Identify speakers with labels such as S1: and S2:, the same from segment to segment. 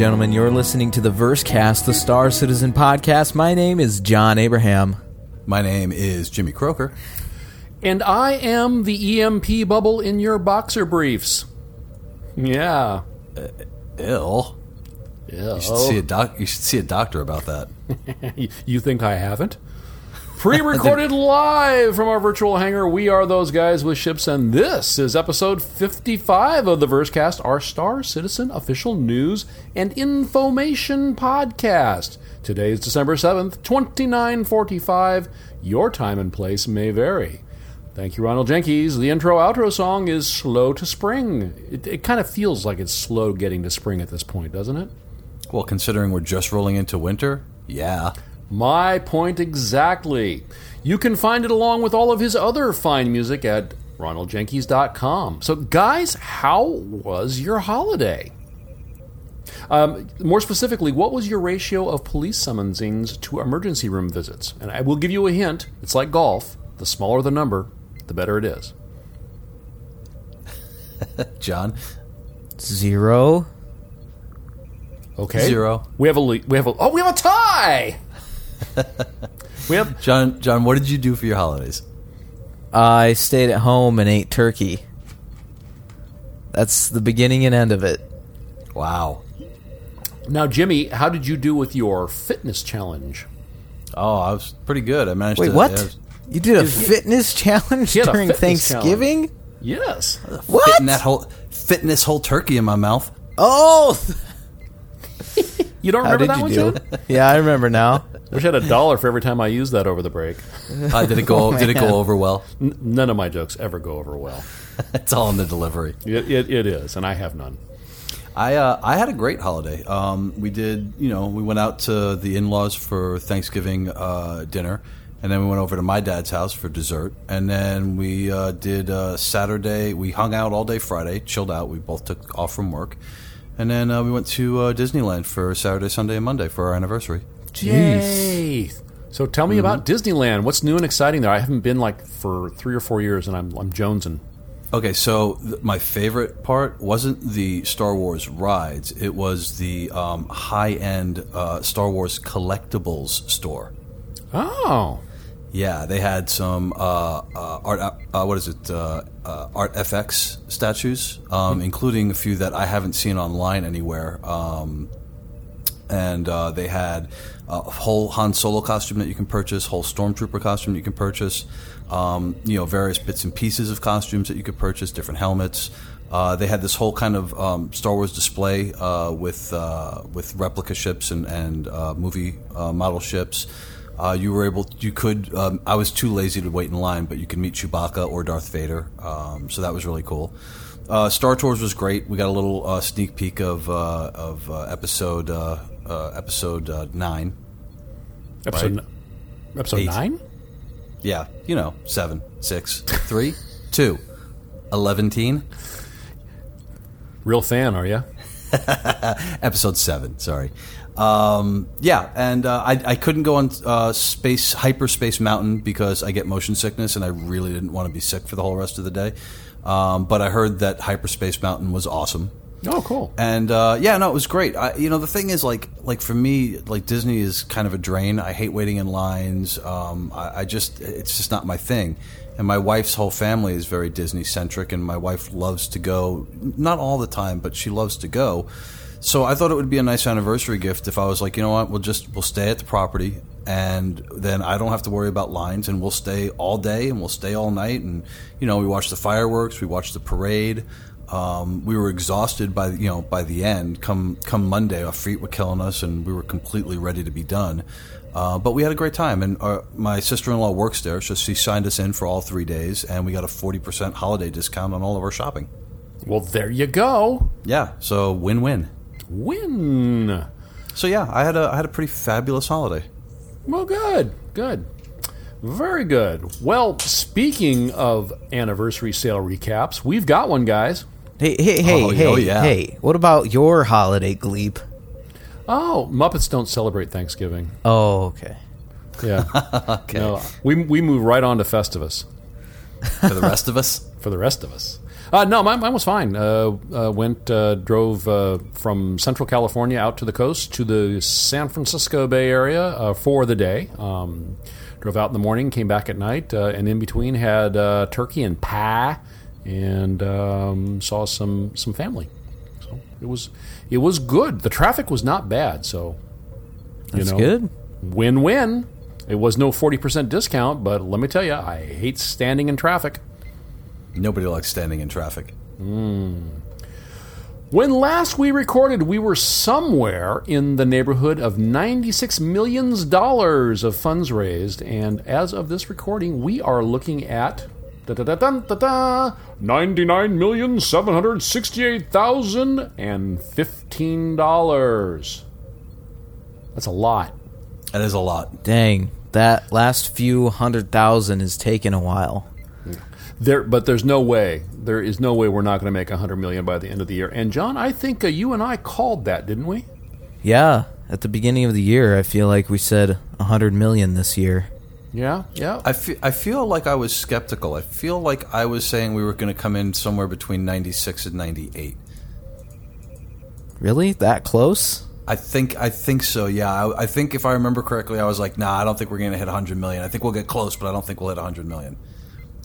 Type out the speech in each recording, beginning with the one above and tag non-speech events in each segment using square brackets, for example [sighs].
S1: gentlemen. You're listening to the Versecast, the Star Citizen podcast. My name is John Abraham.
S2: My name is Jimmy Croker.
S3: And I am the EMP bubble in your boxer briefs. Yeah.
S2: Uh, Ill.
S3: Yeah.
S2: You should see a doc. You should see a doctor about that. [laughs]
S3: you think I haven't? Pre-recorded [laughs] live from our virtual hangar. We are those guys with ships, and this is episode 55 of the Versecast, our Star Citizen official news and information podcast. Today is December 7th, 2945. Your time and place may vary. Thank you, Ronald Jenkins. The intro outro song is Slow to Spring. It, it kind of feels like it's slow getting to spring at this point, doesn't it?
S2: Well, considering we're just rolling into winter, yeah.
S3: My point exactly. You can find it along with all of his other fine music at ronaldjenkins.com. So, guys, how was your holiday? Um, more specifically, what was your ratio of police summonsings to emergency room visits? And I will give you a hint. It's like golf. The smaller the number, the better it is. [laughs]
S2: John,
S1: Zero.
S3: Okay.
S2: Zero.
S3: We have a le- we have a oh we have a tie. [laughs] we have
S2: John, John, what did you do for your holidays?
S1: I stayed at home and ate turkey. That's the beginning and end of it.
S2: Wow.
S3: now Jimmy. How did you do with your fitness challenge?
S2: Oh, I was pretty good. I managed
S1: Wait,
S2: to.
S1: what?
S2: Was
S1: You did a fitness challenge
S3: He had a
S1: during
S3: fitness
S1: Thanksgiving?
S3: Yes.
S1: What?
S2: Fitting that whole fitness whole turkey in my mouth.
S1: Oh, [laughs]
S3: You don't
S1: how
S3: remember
S1: did
S3: that
S1: you
S3: one,
S1: do?
S3: Jim?
S1: yeah, I remember now.
S3: I wish I had a dollar for every time I used that over the break.
S2: Uh, did it go?
S1: Oh,
S2: did it
S1: man.
S2: go over well?
S3: N- none of my jokes ever go over well. [laughs]
S2: It's all in the delivery.
S3: It, it, it is, and I have none.
S2: I uh, I had a great holiday. Um, we did, you know, we went out to the in laws for Thanksgiving uh, dinner, and then we went over to my dad's house for dessert, and then we uh, did uh, Saturday. We hung out all day Friday, chilled out. We both took off from work, and then uh, we went to uh, Disneyland for Saturday, Sunday, and Monday for our anniversary.
S3: Yay! So tell me about Disneyland. What's new and exciting there? I haven't been like for three or four years, and I'm I'm jonesing.
S2: Okay, so th- my favorite part wasn't the Star Wars rides; it was the um, high-end uh, Star Wars collectibles store.
S3: Oh,
S2: Yeah, they had some uh, uh, art. Uh, what is it? Uh, uh, art FX statues, um, including a few that I haven't seen online anywhere. Um, and uh, they had whole Han Solo costume that you can purchase, whole Stormtrooper costume you can purchase. Um, you know, various bits and pieces of costumes that you could purchase, different helmets. Uh, they had this whole kind of um, Star Wars display uh, with uh, with replica ships and and uh, movie uh, model ships. You were able, you could. Um, I was too lazy to wait in line, but you could meet Chewbacca or Darth Vader, um, so that was really cool. Uh, Star Tours was great. We got a little uh, sneak peek of uh, of episode uh, episode uh, nine.
S3: episode
S2: Right.
S3: n- episode
S2: Eight.
S3: nine.
S2: Yeah, you know, seven, six, three, [laughs] two, eleven teen.
S3: Real fan, are you? [laughs]
S2: episode seven. Sorry. Um, yeah, and uh, I, I couldn't go on uh, space hyperspace mountain because I get motion sickness, and I really didn't want to be sick for the whole rest of the day. Um, but I heard that hyperspace mountain was awesome.
S3: Oh, cool.
S2: And uh, yeah, no, it was great. I, you know, the thing is, like, like for me, like Disney is kind of a drain. I hate waiting in lines. Um, I, I just, it's just not my thing. And my wife's whole family is very Disney centric, and my wife loves to go. Not all the time, but she loves to go. So I thought it would be a nice anniversary gift if I was like, you know what, we'll just we'll stay at the property, and then I don't have to worry about lines, and we'll stay all day, and we'll stay all night, and you know, we watch the fireworks, we watch the parade. Um, we were exhausted by you know by the end. Come come Monday, our feet were killing us, and we were completely ready to be done. Uh, but we had a great time, and our, my sister in law works there, so she signed us in for all three days, and we got a forty percent holiday discount on all of our shopping.
S3: Well, there you go.
S2: Yeah, so win win.
S3: Win.
S2: So yeah, I had a I had a pretty fabulous holiday.
S3: Well, good, good, very good. Well, speaking of anniversary sale recaps, we've got one, guys.
S1: Hey, hey, hey,
S2: Oh,
S1: hey,
S2: oh, yeah.
S1: hey! What about your holiday, Gleep?
S3: Oh, Muppets don't celebrate Thanksgiving.
S1: Oh, okay.
S3: Yeah, [laughs] no, we we move right on to Festivus
S2: For the rest of us, [laughs]
S3: for the rest of us. Uh, no, mine, mine was fine. Uh, uh, went uh, drove uh, from Central California out to the coast to the San Francisco Bay Area uh, for the day. Um, drove out in the morning, came back at night, uh, and in between had uh, turkey and pie, and um, saw some some family. So it was it was good. The traffic was not bad. So you
S1: That's
S3: know,
S1: good.
S3: Win win. It was no forty percent discount, but let me tell you, I hate standing in traffic.
S2: nobody likes standing in traffic.
S3: When last we recorded, we were somewhere in the neighborhood of $96 million of funds raised, and as of this recording, we are looking at da, da, da, da, da, $99,768,015. That's a lot.
S2: That is a lot.
S1: Dang, that last few hundred thousand is taking a while.
S3: There, but there's no way. There is no way we're not going to make a 100 million by the end of the year. And John, I think uh, you and I called that, didn't we?
S1: Yeah, at the beginning of the year, I feel like we said a hundred million this year.
S3: Yeah, yeah.
S2: I feel, I feel like I was skeptical. I feel like I was saying we were going to come in somewhere between 96 and 98.
S1: Really, that close?
S2: I think I think so. Yeah, I, I think if I remember correctly, I was like, "Nah, I don't think we're going to hit 100 million. I think we'll get close, but I don't think we'll hit 100 million."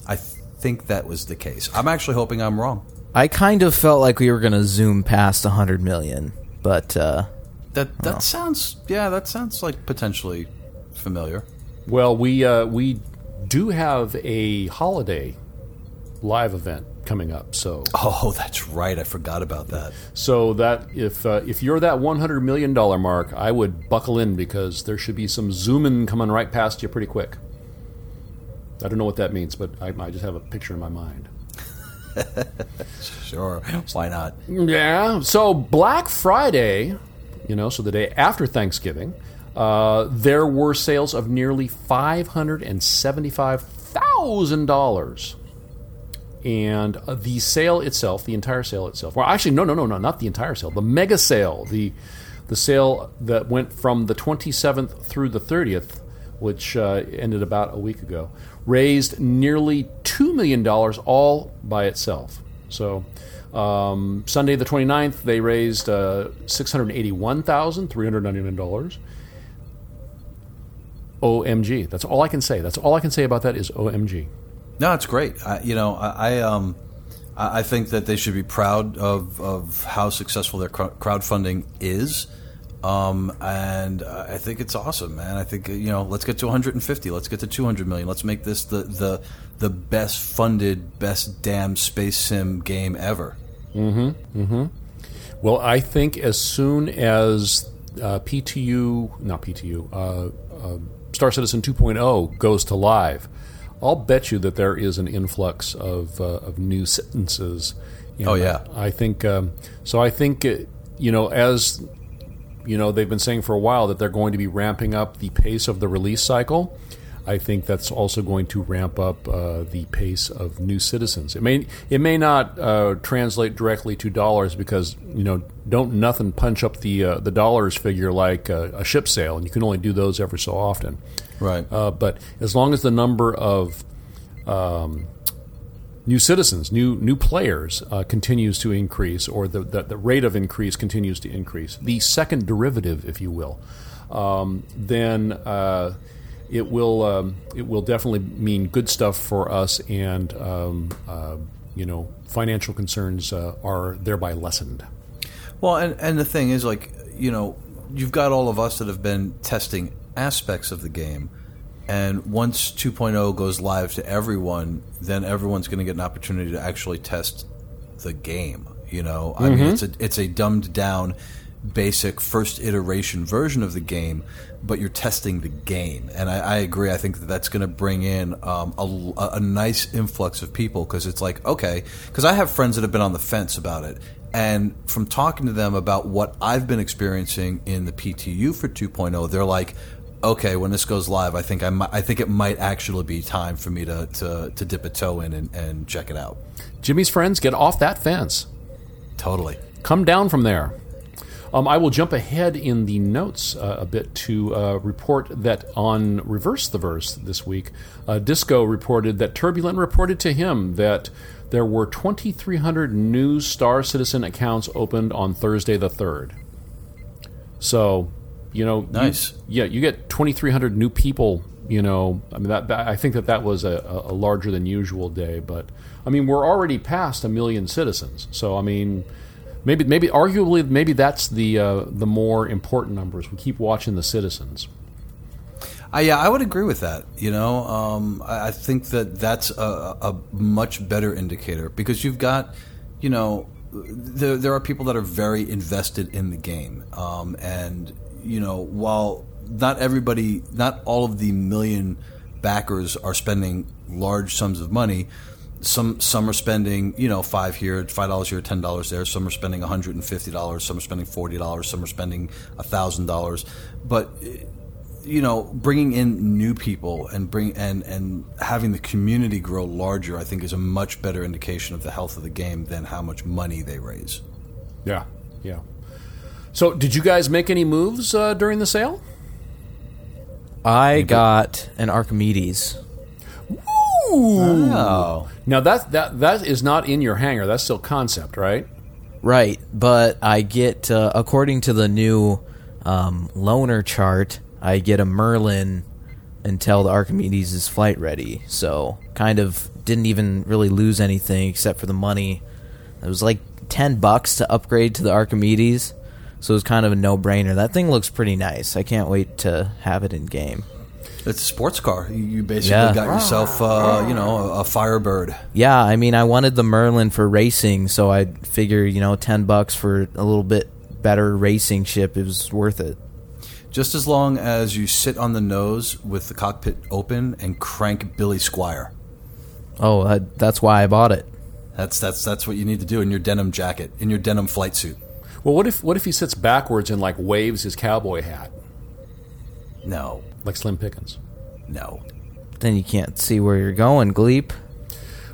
S2: I think that was the case. I'm actually hoping I'm wrong.
S1: I kind of felt like we were going to zoom past a hundred million, but uh,
S2: That that sounds yeah, that sounds like potentially familiar.
S3: Well, we uh, we do have a holiday live event coming up. So
S2: Oh, that's right. I forgot about that.
S3: so that if uh, if you're that 100 million dollar mark, I would buckle in because there should be some zooming coming right past you pretty quick. I don't know what that means, but I, I just have a picture in my mind. [laughs]
S2: Sure, why not?
S3: Yeah. So Black Friday, you know, so the day after Thanksgiving, uh, there were sales of nearly five hundred and seventy-five thousand dollars. And uh, the sale itself, the entire sale itself, well, actually, no, no, no, no, not the entire sale, the mega sale, the the sale that went from the 27th through the 30th, which uh, ended about a week ago, raised nearly $2 million all by itself. So um, Sunday the 29th, they raised uh, $681,399. OMG. That's all I can say. That's all I can say about that is OMG.
S2: No, it's great. I, you know, I, I um, I think that they should be proud of of how successful their crowdfunding is. Um, and I think it's awesome, man. I think you know, let's get to 150. Let's get to 200 million. Let's make this the the the best funded, best damn space sim game ever. Mm-hmm. Mm-hmm.
S3: Well, I think as soon as uh, PTU, not PTU, uh, uh, Star Citizen 2.0 goes to live, I'll bet you that there is an influx of, uh, of new sentences. And
S2: Oh, yeah.
S3: I think um, so. I think uh, you know as you know they've been saying for a while that they're going to be ramping up the pace of the release cycle. I think that's also going to ramp up uh, the pace of new citizens. It may it may not uh, translate directly to dollars because you know don't nothing punch up the uh, the dollars figure like uh, a ship sale, and you can only do those every so often.
S2: Right.
S3: Uh, but as long as the number of um, new citizens, new new players uh, continues to increase, or the, the, the rate of increase continues to increase, the second derivative, if you will, um, then uh, it will um, it will definitely mean good stuff for us, and um, uh, you know financial concerns uh, are thereby lessened.
S2: Well, and and the thing is, like you know, you've got all of us that have been testing aspects of the game. And once 2.0 goes live to everyone, then everyone's going to get an opportunity to actually test the game. You know, I mean, it's a it's a dumbed down, basic first iteration version of the game, but you're testing the game. And I, I agree. I think that that's going to bring in um, a, a nice influx of people because it's like okay, because I have friends that have been on the fence about it, and from talking to them about what I've been experiencing in the PTU for 2.0, they're like, okay, when this goes live, I think I, might, I think it might actually be time for me to, to, to dip a toe in and, and check it out.
S3: Jimmy's friends, get off that fence.
S2: Totally.
S3: Come down from there. Um, I will jump ahead in the notes uh, a bit to uh, report that on Reverse the Verse this week, uh, Disco reported that Turbulent reported to him that there were 2,300 new Star Citizen accounts opened on Thursday the 3rd. So, you know, you-
S2: Nice.
S3: yeah, you get 2,300 new people. You know, I mean, that, that I think that that was a, a larger than usual day. But I mean, we're already past a million citizens. So I mean, maybe maybe arguably maybe that's the uh, the more important numbers. We keep watching the citizens.
S2: Uh, yeah, I would agree with that. You know, um, I, I think that that's a, a much better indicator because you've got, you know, there, there are people that are very invested in the game, um, and you know, while not everybody, not all of the million backers are spending large sums of money. Some some are spending you know five here, five dollars here, ten dollars there. Some are spending one hundred and fifty dollars. Some are spending forty dollars. Some are spending thousand dollars. But you know, bringing in new people and bring and and having the community grow larger, I think, is a much better indication of the health of the game than how much money they raise.
S3: Yeah, yeah. So, did you guys make any moves uh, during the sale?
S1: I got an Archimedes.
S2: Oh,
S3: Now that that that is not in your hangar. That's still concept, right?
S1: Right, but I get, uh, according to the new um, loaner chart, I get a Merlin until the Archimedes is flight ready. So, kind of didn't even really lose anything except for the money. It was like 10 bucks to upgrade to the Archimedes. So it was kind of a no brainer. That thing looks pretty nice. I can't wait to have it in game.
S2: It's a sports car. You- You basically
S1: Yeah.
S2: got yourself, uh, you know, a, a Firebird.
S1: Yeah, I mean, I wanted the Merlin for racing, so I figure, you know, 10 bucks for a little bit better racing ship, it was worth it.
S2: Just as long as you sit on the nose with the cockpit open and crank Billy Squier.
S1: Oh, uh, that's why I bought it.
S2: That's that's that's what you need to do in your denim jacket, in your denim flight suit.
S3: Well, what if what if he sits backwards and like waves his cowboy hat
S2: No,
S3: like Slim Pickens?
S2: no.
S1: Then you can't see where you're going, Gleep.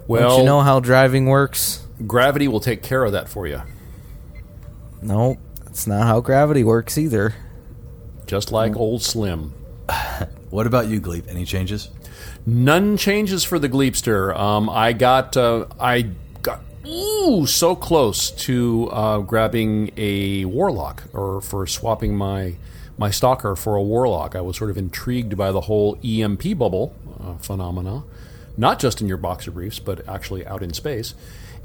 S3: Well,
S1: Don't you know how driving works?
S3: gravity will take care of that for you,
S1: No, that's not how gravity works either.
S3: just like old Slim. [sighs]
S2: What about you, Gleep? Any changes?
S3: None changes for the Gleepster. Um, I got uh, I got ooh so close to uh, grabbing a Warlock or for swapping my my Stalker for a Warlock. I was sort of intrigued by the whole EMP bubble uh, phenomena, not just in your boxer briefs, but actually out in space.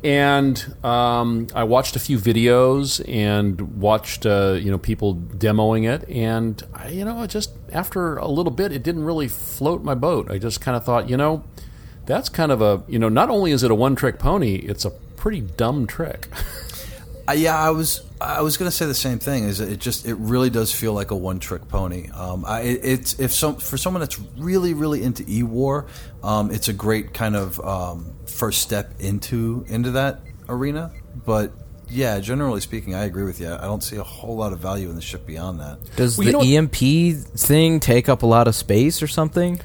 S3: And um, I watched a few videos and watched uh, you know people demoing it, and I, you know, just after a little bit, it didn't really float my boat. I just kind of thought, you know, that's kind of a you know, not only is it a one-trick pony, it's a pretty dumb trick. [laughs]
S2: Uh, yeah, I was I was going to say the same thing. Is it just it really does feel like a one trick pony. Um, I, it, it's if some for someone that's really really into e war, um, it's a great kind of um, first step into into that arena. But yeah, generally speaking, I agree with you. I don't see a whole lot of value in the ship beyond that.
S1: Does
S3: Well, you
S1: the
S3: know
S1: EMP thing take up a lot of space or something?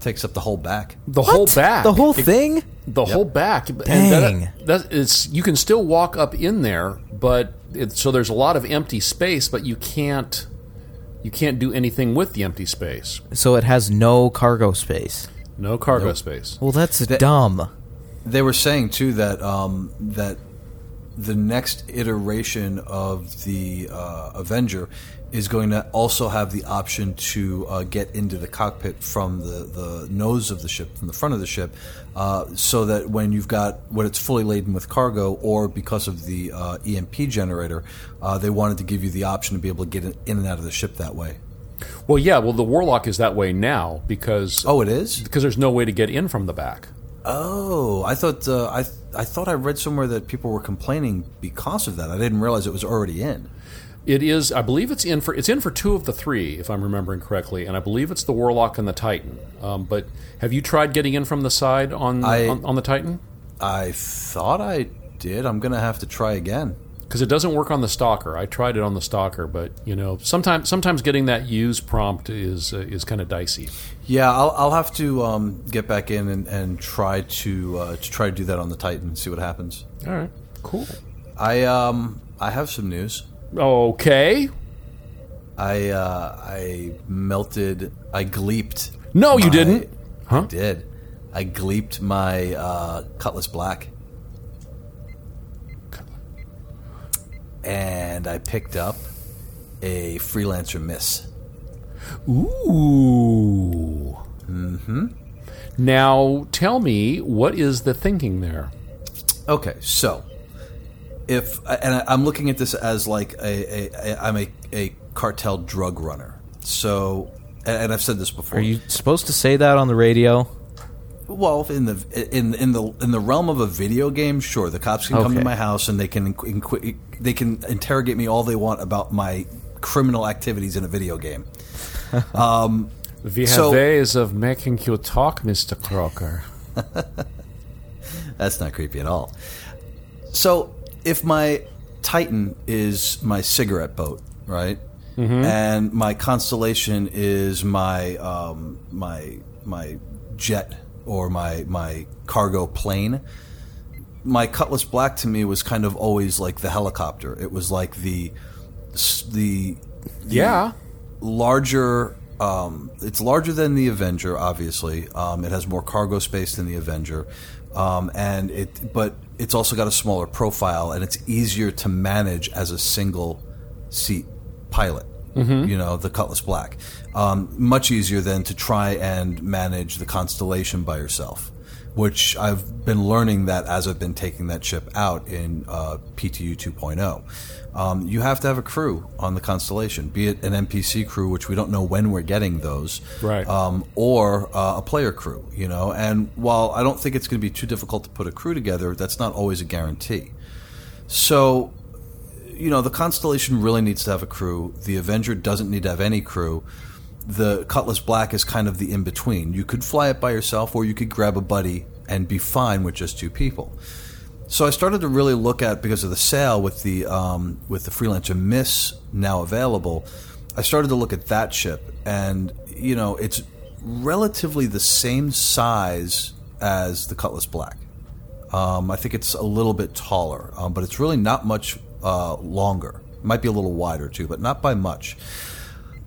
S2: takes up the whole back.
S3: The whole back,
S1: The whole
S3: It-
S1: thing?
S3: the whole back. And
S1: Dang.
S3: that, that it's you can still walk up in there, but it, so there's a lot of empty space, but you can't you can't do anything with the empty space.
S1: So it has no cargo space.
S3: No cargo space.
S1: Well, that's dumb.
S2: They were saying too that um, that the next iteration of the uh, Avenger is going to also have the option to uh, get into the cockpit from the, the nose of the ship, from the front of the ship, uh, so that when you've got when it's fully laden with cargo, or because of the uh, EMP generator, uh, they wanted to give you the option to be able to get in and out of the ship that way.
S3: Well, yeah. Well, the Warlock is that way now because
S2: Oh, it is.
S3: because there's no way to get in from the back.
S2: Oh, I thought uh, I I thought I read somewhere that people were complaining because of that. I didn't realize it was already in.
S3: It is, I believe, it's in for it's in for two of the three, if I'm remembering correctly, and I believe it's the Warlock and the Titan. Um, but have you tried getting in from the side on
S2: I-
S3: on, on the Titan?
S2: I thought I did. I'm gonna have to try again.
S3: Because it doesn't work on the Stalker. I tried it on the Stalker, but you know, sometimes sometimes getting that use prompt is uh, is kind of dicey.
S2: Yeah, I'll, I'll have to um, get back in and, and try to uh, to try to do that on the Titan and see what happens.
S3: All right, cool.
S2: I um I have some news.
S3: Okay.
S2: I uh, I melted. I gleeped.
S3: No, you didn't. Huh?
S2: I did. I gleeped my uh, Cutlass Black, and I picked up a Freelancer Miss.
S3: Ooh. Mm-hmm. Now tell me what is the thinking there?
S2: Okay, so if and I- I'm looking at this as like a, a, a I'm a, a cartel drug runner. So and, and I've said this before.
S1: Are you supposed to say that on the radio?
S2: Well, in the in in the in the realm of a video game, sure, the cops can come to my house and they can inqu- inqu- they can interrogate me all they want about my criminal activities in a video game. [laughs]
S3: Um, we have
S2: So-
S3: ways of making you talk, Mister Crocker. [laughs]
S2: That's not creepy at all. So, if my Titan is my cigarette boat, right, and my constellation is my um, my my jet or my my cargo plane, my Cutlass Black to me was kind of always like the helicopter. It was like the the
S3: Yeah.
S2: larger. Um, it's larger than the Avenger, obviously. Um, it has more cargo space than the Avenger, um, and it. But it's also got a smaller profile, and it's easier to manage as a single seat pilot. You know, the Cutlass Black, um, much easier than to try and manage the Constellation by yourself. Which I've been learning that as I've been taking that ship out in uh, PTU 2.0. Um, you have to have a crew on the Constellation, be it an NPC crew, which we don't know when we're getting those,
S3: Right.
S2: Um, or uh, a player crew. You know, and while I don't think it's going to be too difficult to put a crew together, that's not always a guarantee. So, you know, the Constellation really needs to have a crew. The Avenger doesn't need to have any crew. The Cutlass Black is kind of the in between. You could fly it by yourself, or you could grab a buddy and be fine with just two people. So I started to really look at because of the sale with the um, with the Freelancer Miss now available. I started to look at that ship, and you know, it's relatively the same size as the Cutlass Black. Um, I think it's a little bit taller, um, but it's really not much uh, longer. Might be a little wider too, but not by much.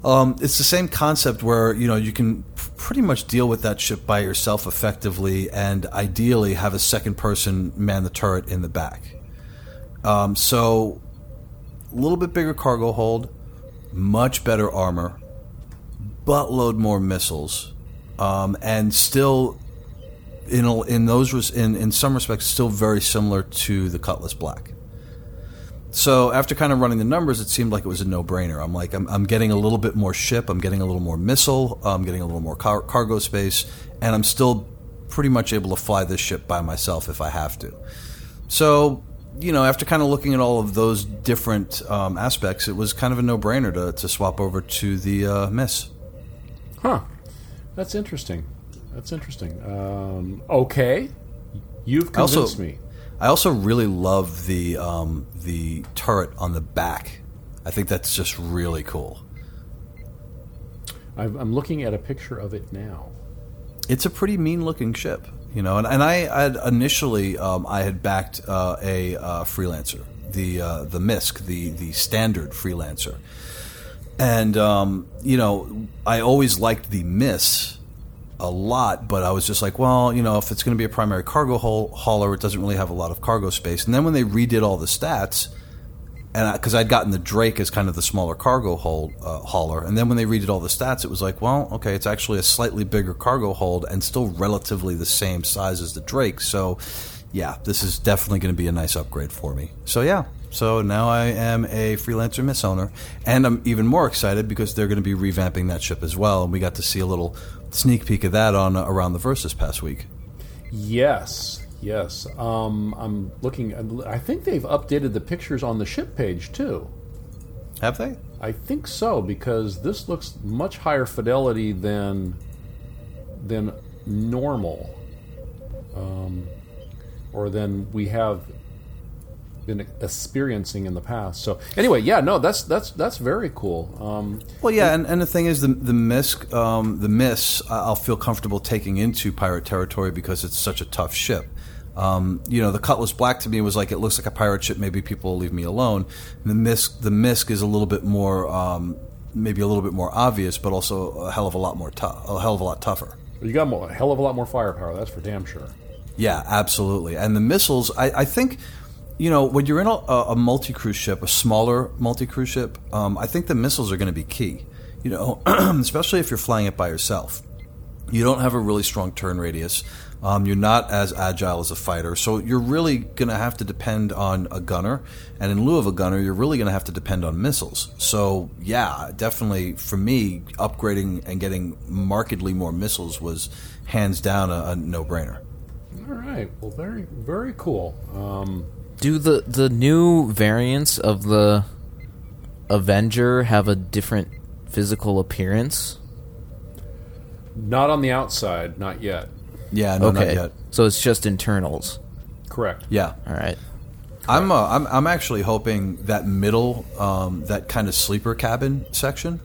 S2: Um, it's the same concept where you know you can pretty much deal with that ship by yourself effectively, and ideally have a second person man the turret in the back. Um, so, a little bit bigger cargo hold, much better armor, buttload more missiles, um, and still in in those in in some respects still very similar to the Cutlass Black. So after kind of running the numbers, it seemed like it was a no-brainer. I'm like, I'm, I'm getting a little bit more ship, I'm getting a little more missile, I'm getting a little more car- cargo space, and I'm still pretty much able to fly this ship by myself if I have to. So, you know, after kind of looking at all of those different um, aspects, it was kind of a no-brainer to, to swap over to the uh, Miss.
S3: Huh. That's interesting. That's interesting. Um, okay. You've
S2: I also-
S3: convinced me.
S2: I also really love the um, the turret on the back. I think that's just really cool.
S3: I'm I'm looking at a picture of it now.
S2: It's a pretty mean looking ship, you know. And, and I initially um, I had backed uh, a uh, freelancer, the uh, the MISC, the the standard freelancer, and um, you know I always liked the Miss a lot, but I was just like, well, you know, if it's going to be a primary cargo haul- hauler, it doesn't really have a lot of cargo space. And then when they redid all the stats, and because I'd gotten the Drake as kind of the smaller cargo hold, uh, hauler, and then when they redid all the stats, it was like, well, okay, it's actually a slightly bigger cargo hold and still relatively the same size as the Drake. So, yeah, this is definitely going to be a nice upgrade for me. So yeah, so now I am a freelancer miss owner, and I'm even more excited because they're going to be revamping that ship as well, and we got to see a little sneak peek of that on uh, around the verse this past week.
S3: Yes, yes. Um, I'm looking. I think they've updated the pictures on the ship page too.
S2: Have they?
S3: I think so because this looks much higher fidelity than than normal, um, or than we have been experiencing in the past. So anyway, yeah, no, that's that's that's very cool. Um,
S2: Well, yeah, and, and the thing is, the the misc, um, the miss, I'll feel comfortable taking into pirate territory because it's such a tough ship. Um, you know, the Cutlass Black to me was like it looks like a pirate ship. Maybe people will leave me alone. And the misc, the misc is a little bit more, um, maybe a little bit more obvious, but also a hell of a lot more tough, a hell of a lot tougher.
S3: you got more, a hell of a lot more firepower. That's for damn sure.
S2: Yeah, absolutely. And the missiles, I, I think, you know, when you're in a, a multi cruise ship, a smaller multi cruise ship, um, I think the missiles are going to be key. You know, [clears throat] especially if you're flying it by yourself. You don't have a really strong turn radius. Um, you're not as agile as a fighter, so you're really going to have to depend on a gunner. And in lieu of a gunner, you're really going to have to depend on missiles. So, yeah, definitely for me, upgrading and getting markedly more missiles was hands down a, a no brainer.
S3: All right. Well, very very cool. Um,
S1: Do the the new variants of the Avenger have a different physical appearance?
S3: not on the outside, not yet.
S2: Yeah, no, not
S1: okay,
S2: yet.
S1: so it's just internals.
S3: Correct.
S2: Yeah,
S1: All right.
S2: I'm, uh, I'm I'm actually hoping that middle, um, that kind of sleeper cabin section.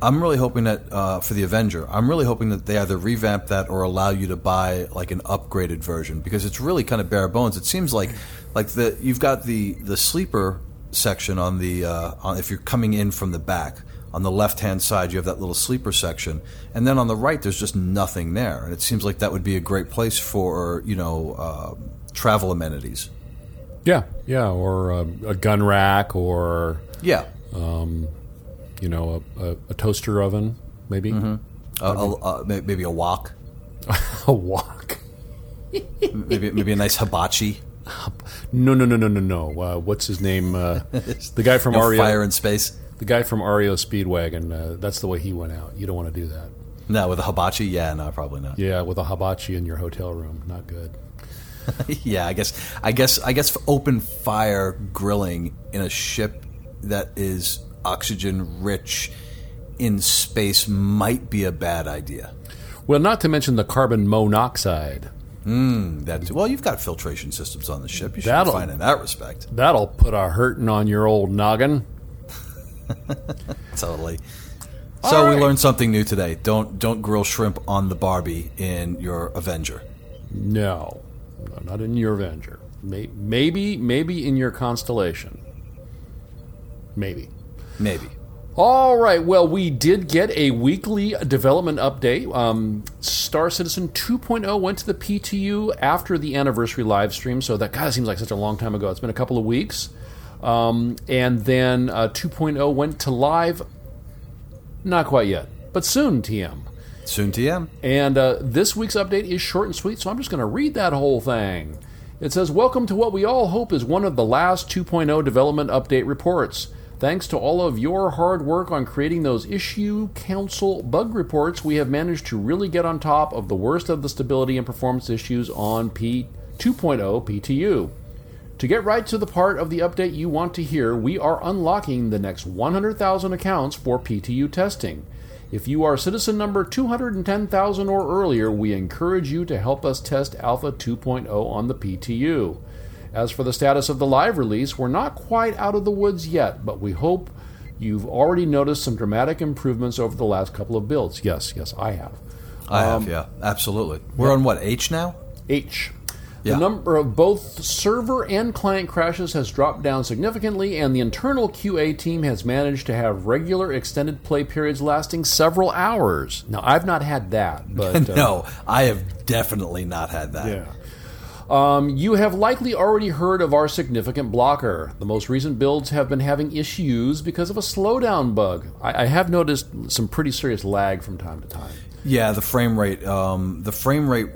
S2: I'm really hoping that uh, for the Avenger, I'm really hoping that they either revamp that or allow you to buy like an upgraded version because it's really kind of bare bones. It seems like like the you've got the the sleeper section on the uh, on, if you're coming in from the back on the left hand side you have that little sleeper section and then on the right there's just nothing there and it seems like that would be a great place for you know uh, travel amenities.
S3: Yeah, yeah, or um, a gun rack, or
S2: Yeah.
S3: You know, a, a, a toaster oven, maybe
S2: A, a, a, may- maybe a wok, [laughs]
S3: a wok. [laughs]
S2: maybe maybe a nice hibachi.
S3: No, no, no, no, no, no. Uh, what's his name? Uh, [laughs] the guy from
S2: No
S3: REO.
S2: fire in space.
S3: The guy from REO Speedwagon. Uh, that's the way he went out. You don't want to do that.
S2: No, with a hibachi. Yeah, no, probably not.
S3: Yeah, with a hibachi in your hotel room, not good.
S2: yeah, I guess I guess I guess open fire grilling in a ship that is oxygen rich in space might be a bad idea.
S3: Well, not to mention the carbon monoxide.
S2: Hmm, that well, you've got filtration systems on the ship. You should
S3: That'll-
S2: be fine in that respect.
S3: That'll put a hurting on your old noggin. [laughs]
S2: Totally.
S3: All
S2: So
S3: right.
S2: we learned something new today. Don't don't grill shrimp on the Barbie in your Avenger.
S3: No, no not in your Avenger. May- Maybe, maybe in your Constellation. Maybe.
S2: Maybe.
S3: All right. Well, we did get a weekly development update. Um, Star Citizen 2.0 went to the PTU after the anniversary live stream, so that kind of seems like such a long time ago. It's been a couple of weeks, um, and then uh, 2.0 went to live. Not quite yet, but soon. TM.
S2: Soon TM.
S3: And uh, this week's update is short and sweet, so I'm just going to read that whole thing. It says, Welcome to what we all hope is one of the last 2.0 development update reports. Thanks to all of your hard work on creating those issue council bug reports, we have managed to really get on top of the worst of the stability and performance issues on P 2.0 PTU. To get right to the part of the update you want to hear, we are unlocking the next 100,000 accounts for PTU testing. If you are citizen number 210,000 or earlier, we encourage you to help us test Alpha 2.0 on the PTU. As for the status of the live release, we're not quite out of the woods yet, but we hope you've already noticed some dramatic improvements over the last couple of builds. Yes, yes, I have.
S2: I have, yeah, absolutely. We're on what H now?
S3: H.
S2: Yeah.
S3: The number of both server and client crashes has dropped down significantly, and the internal QA team has managed to have regular extended play periods lasting several hours. Now, I've not had that, but [laughs] uh,
S2: no, I have definitely not had that.
S3: yeah. Um, you have likely already heard of our significant blocker. The most recent builds have been having issues because of a slowdown bug. I, I have noticed some pretty serious lag from time to time.
S2: Yeah, the frame rate. Um, the frame rate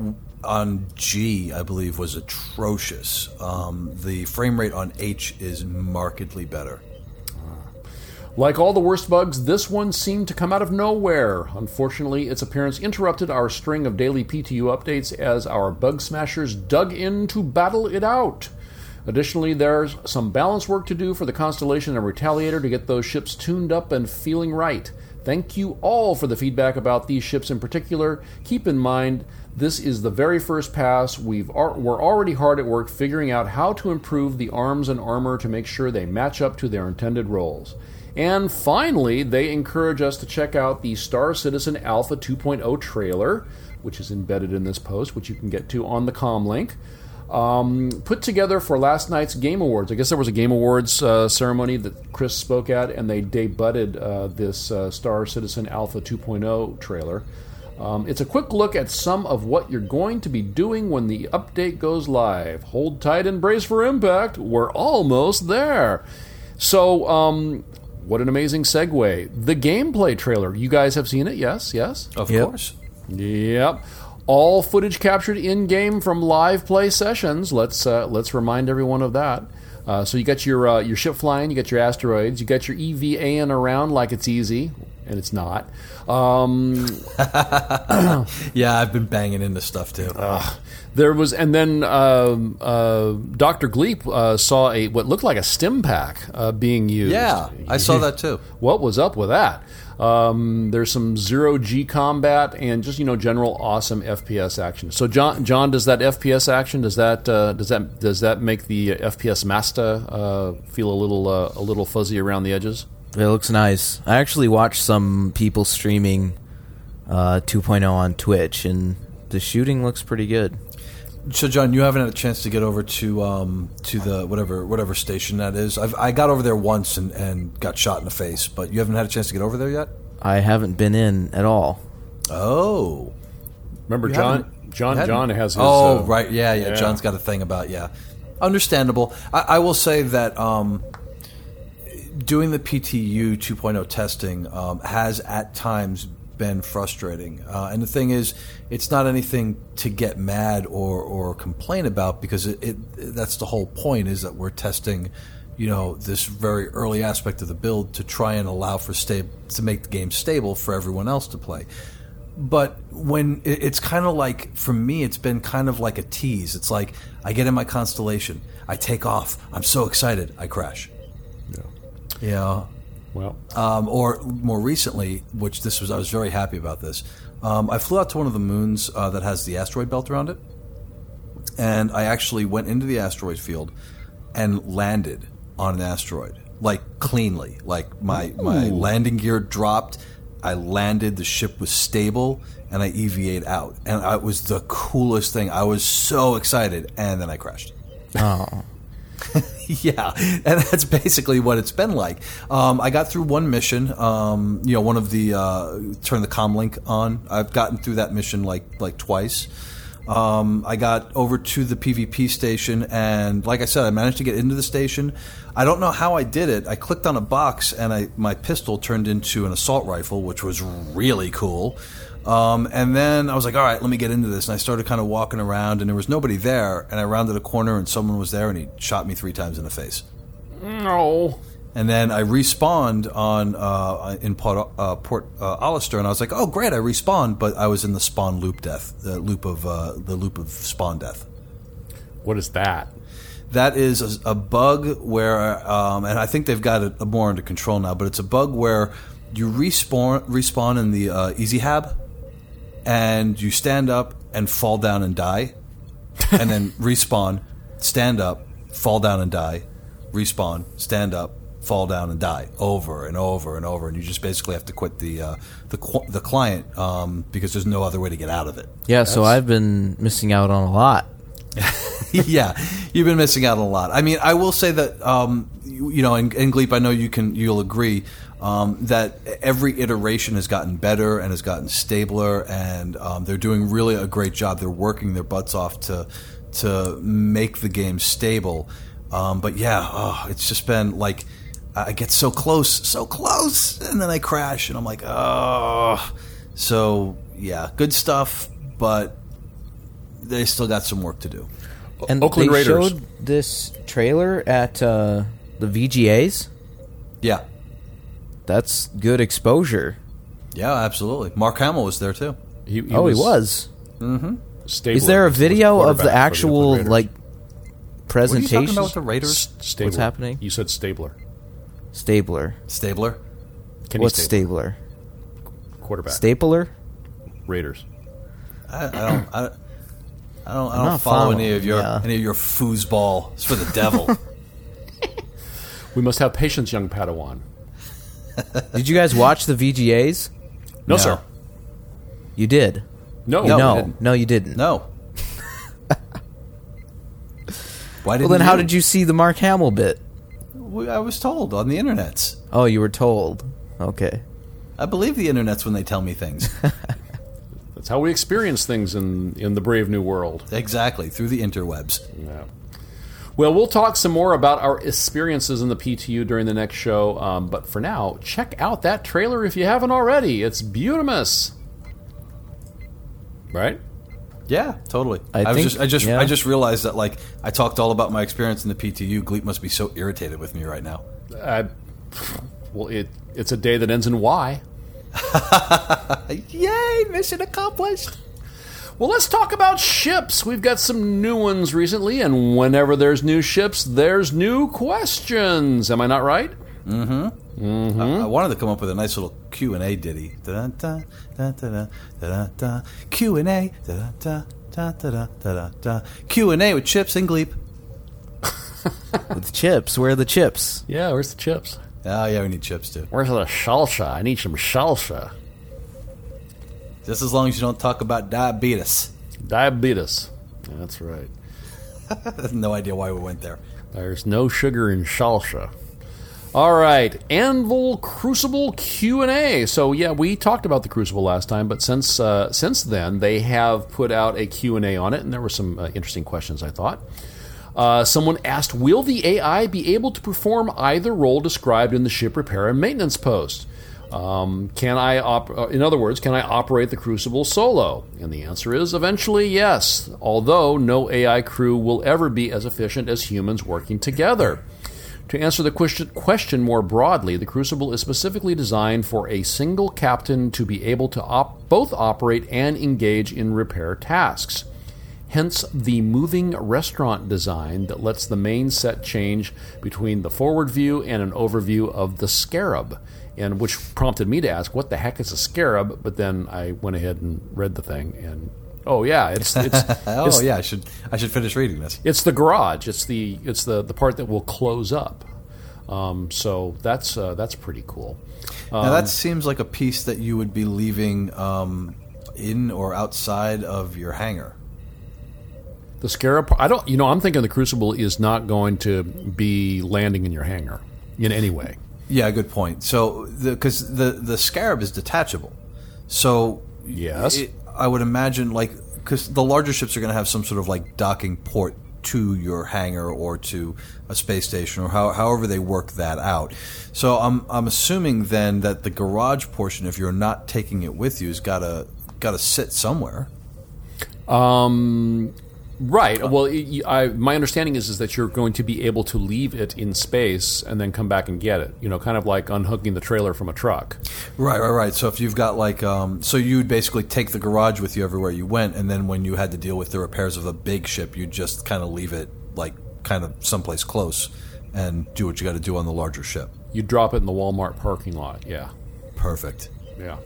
S2: on G, I believe, was atrocious. Um, the frame rate on H is markedly better.
S3: Like all the worst bugs, this one seemed to come out of nowhere. Unfortunately, its appearance interrupted our string of daily PTU updates as our bug smashers dug in to battle it out. Additionally, there's some balance work to do for the Constellation and Retaliator to get those ships tuned up and feeling right. Thank you all for the feedback about these ships in particular. Keep in mind, this is the very first pass. We've ar- we're already hard at work figuring out how to improve the arms and armor to make sure they match up to their intended roles. And finally, they encourage us to check out the Star Citizen Alpha 2.0 trailer, which is embedded in this post, which you can get to on the com link. Um, put together for last night's Game Awards. I guess there was a Game Awards uh, ceremony that Chris spoke at, and they debuted uh, this uh, Star Citizen Alpha 2.0 trailer. Um, it's a quick look at some of what you're going to be doing when the update goes live. Hold tight and brace for impact. We're almost there. So, um, what an amazing segue. The gameplay trailer. You guys have seen it, yes? Yes?
S2: Of
S1: Yep.
S2: course.
S3: Yep. All footage captured in game from live play sessions. Let's uh, let's remind everyone of that. Uh, so you got your uh, your ship flying, you got your asteroids, you got your EVAing around like it's easy, and it's not. Um, [laughs]
S2: Yeah, I've been banging into stuff too.
S3: there was, and then um uh, Doctor Gleep uh, saw a what looked like a stim pack uh, being used.
S2: yeah, I saw [laughs] that too.
S3: what was up with that? Um, there's some zero G combat and just you know general awesome FPS action. So John, John, does that FPS action does that uh, does that does that make the FPS master uh, feel a little uh, a little fuzzy around the edges?
S1: It looks nice. I actually watched some people streaming uh, 2.0 on Twitch, and the shooting looks pretty good.
S2: So, John, you haven't had a chance to get over to um, to the whatever whatever station that is. I've, I got over there once and, and got shot in the face, but you haven't had a chance to get over there yet.
S1: I haven't been in at all.
S2: Oh,
S3: Remember
S2: You
S3: John? John John has his.
S2: Oh,
S3: uh,
S2: right. Yeah, yeah,
S3: yeah.
S2: John's got a thing about yeah. Understandable. I, I will say that um, doing the PTU 2.0 testing um, has at times been frustrating. Uh, and the thing is, it's not anything to get mad or, or complain about because it, it that's the whole point is that we're testing you know this very early aspect of the build to try and allow for sta- to make the game stable for everyone else to play. But when it- it's kind of like for me it's been kind of like a tease. It's like i get in my constellation i take off i'm so excited i crash. Yeah
S3: Well,
S2: um, or more recently which this was i was very happy about this um, i flew out to one of the moons uh, that has the asteroid belt around it. And i actually went into the asteroid field and landed on an asteroid like cleanly. Like my my landing gear dropped. I landed. The ship was stable and i eva'd out. And it was the coolest thing. I was so excited and then i crashed.
S1: Oh, [laughs]
S2: yeah, and that's basically what it's been like. Um, I got through one mission. Um, you know, one of the uh, turn the com link on. I've gotten through that mission like like twice. Um, I got over to the PvP station, and like I said, I managed to get into the station. I don't know how I did it. I clicked on a box, and I my pistol turned into an assault rifle, which was really cool. Um, and then I was like, all right, let me get into this. And I started kind of walking around, and there was nobody there. And I rounded a corner, and someone was there, and he shot me three times in the face.
S3: no.
S2: And then I respawned on uh, in Port, uh, Port uh, Olisar, and I was like, "Oh, great! I respawned," but I was in the spawn loop death, the loop of uh, the loop of spawn death.
S3: What is that?
S2: That is a, a bug where, um, and I think they've got it more under control now. But it's a bug where you respawn respawn in the uh, EZ Hab, and you stand up and fall down and die, and then [laughs] respawn, stand up, fall down and die, respawn, stand up, fall down and die over and over and over, and you just basically have to quit the uh, the qu- the client um, because there's no other way to get out of it.
S1: yeah. So I've been missing out on a lot. [laughs]
S2: yeah, you've been missing out a lot. I mean, I will say that um, you, you know, and, and Gleep, I know you can, you'll agree um, that every iteration has gotten better and has gotten stabler, and um, they're doing really a great job. They're working their butts off to to make the game stable. Um, but yeah, oh, it's just been like I get so close, so close, and then I crash, and I'm like, oh. So yeah, good stuff, but they still got some work to do.
S1: And
S3: Oakland
S1: they
S3: Raiders.
S1: showed this trailer at uh, the VGAs.
S2: Yeah,
S1: That's good exposure.
S2: yeah, absolutely. Mark Hamill was there too.
S3: He, he
S1: oh, he was.
S3: Stabler
S1: Is there a video of the actual
S3: Oakland Raiders.
S1: like
S2: What are you
S1: presentation?
S2: talking about the Raiders?
S3: S- Stabler.
S1: What's happening?
S3: You said Stabler.
S1: Stabler.
S2: Stabler.
S3: Kenny
S1: What's
S3: Stabler,
S1: Stabler?
S3: quarterback?
S1: Stapler?
S3: Raiders.
S2: I, I don't. I, I don't. I don't
S1: not
S2: follow
S1: following,
S2: any of your
S1: yeah.
S2: any of your foosball. It's for the devil. [laughs]
S3: We must have patience, young Padawan.
S1: Did you guys watch the VGAs?
S3: No,
S2: No.
S3: sir.
S1: You did.
S3: No,
S2: No,
S1: no, no, you didn't.
S2: no. [laughs] Why
S1: Well,
S2: didn't
S1: then how did you see the Mark Hamill bit?
S2: I was told on the internets.
S1: Oh, you were told. Okay.
S2: I believe the internets when they tell me things. [laughs]
S3: That's how we experience things in in the brave new world.
S2: exactly through the interwebs.
S3: Yeah. Well, we'll talk some more about our experiences in the PTU during the next show. Um, but for now, check out that trailer if you haven't already. It's beautimous. Right?
S2: Yeah, totally.
S1: I
S2: was
S1: think-
S2: just, I just,
S1: yeah.
S2: I just realized that like I talked all about my experience in the PTU. Gleep must be so irritated with me right now.
S3: I, well, it it's a day that ends in Y. [laughs]
S2: Yay! Mission accomplished.
S3: Well, let's talk about ships. We've got some new ones recently, and whenever there's new ships, there's new questions. Am I not right?
S2: I, I wanted to come up with a nice little Q and A ditty. Da da da da da da Q and A. Da da da da da da Q and A with Chips and Gleep.
S1: With chips, where are the chips?
S3: Yeah, where's the chips?
S2: Oh yeah, we need chips too.
S3: Where's the salsa? I need some salsa.
S2: Just as long as you don't talk about diabetes.
S3: Diabetes. That's right. [laughs]
S2: no idea why we went there.
S3: There's no sugar in salsa. All right, Anvil Crucible Q and A. So yeah, we talked about the Crucible last time, but since uh, since then they have put out a Q and A on it, and there were some uh, interesting questions. I thought. Uh, someone asked, "Will the AI be able to perform either role described in the ship repair and maintenance post? Um, can I, op- uh, in other words, can I operate the Crucible solo?" And the answer is eventually yes. Although no AI crew will ever be as efficient as humans working together. To answer the question, more broadly, the Crucible is specifically designed for a single captain to be able to op- both operate and engage in repair tasks. Hence the moving restaurant design that lets the main set change between the forward view and an overview of the scarab. And which prompted me to ask, what the heck is a scarab? But then I went ahead and read the thing, and oh yeah, it's [laughs] it's
S2: Oh
S3: it's,
S2: yeah, I should I should finish reading this.
S3: it's the garage. It's the it's the, the part that will close up. Um, so that's uh, that's pretty cool.
S2: now that seems like a piece that you would be leaving um, in or outside of your hangar.
S3: The scarab. I don't. You know, I'm thinking the crucible is not going to be landing in your hangar in any way.
S2: Yeah, good point. So because the, the scarab is detachable, so
S3: Yes.
S2: it, I would imagine like because the larger ships are going to have some sort of like docking port to your hangar or to a space station or how, however they work that out. So I'm I'm assuming then that the garage portion, if you're not taking it with you, has got to got to sit somewhere.
S3: Um, right. Well, y- I, my understanding is is that you're going to be able to leave it in space and then come back and get it. You know, kind of like unhooking the trailer from a truck.
S2: Right, right, right. So if you've got like, um, so you'd basically take the garage with you everywhere you went, and then when you had to deal with the repairs of a big ship, you'd just kind of leave it like kind of someplace close and do what you got to do on the larger ship.
S3: You drop it in the Walmart parking lot. Yeah.
S2: Perfect.
S3: Yeah.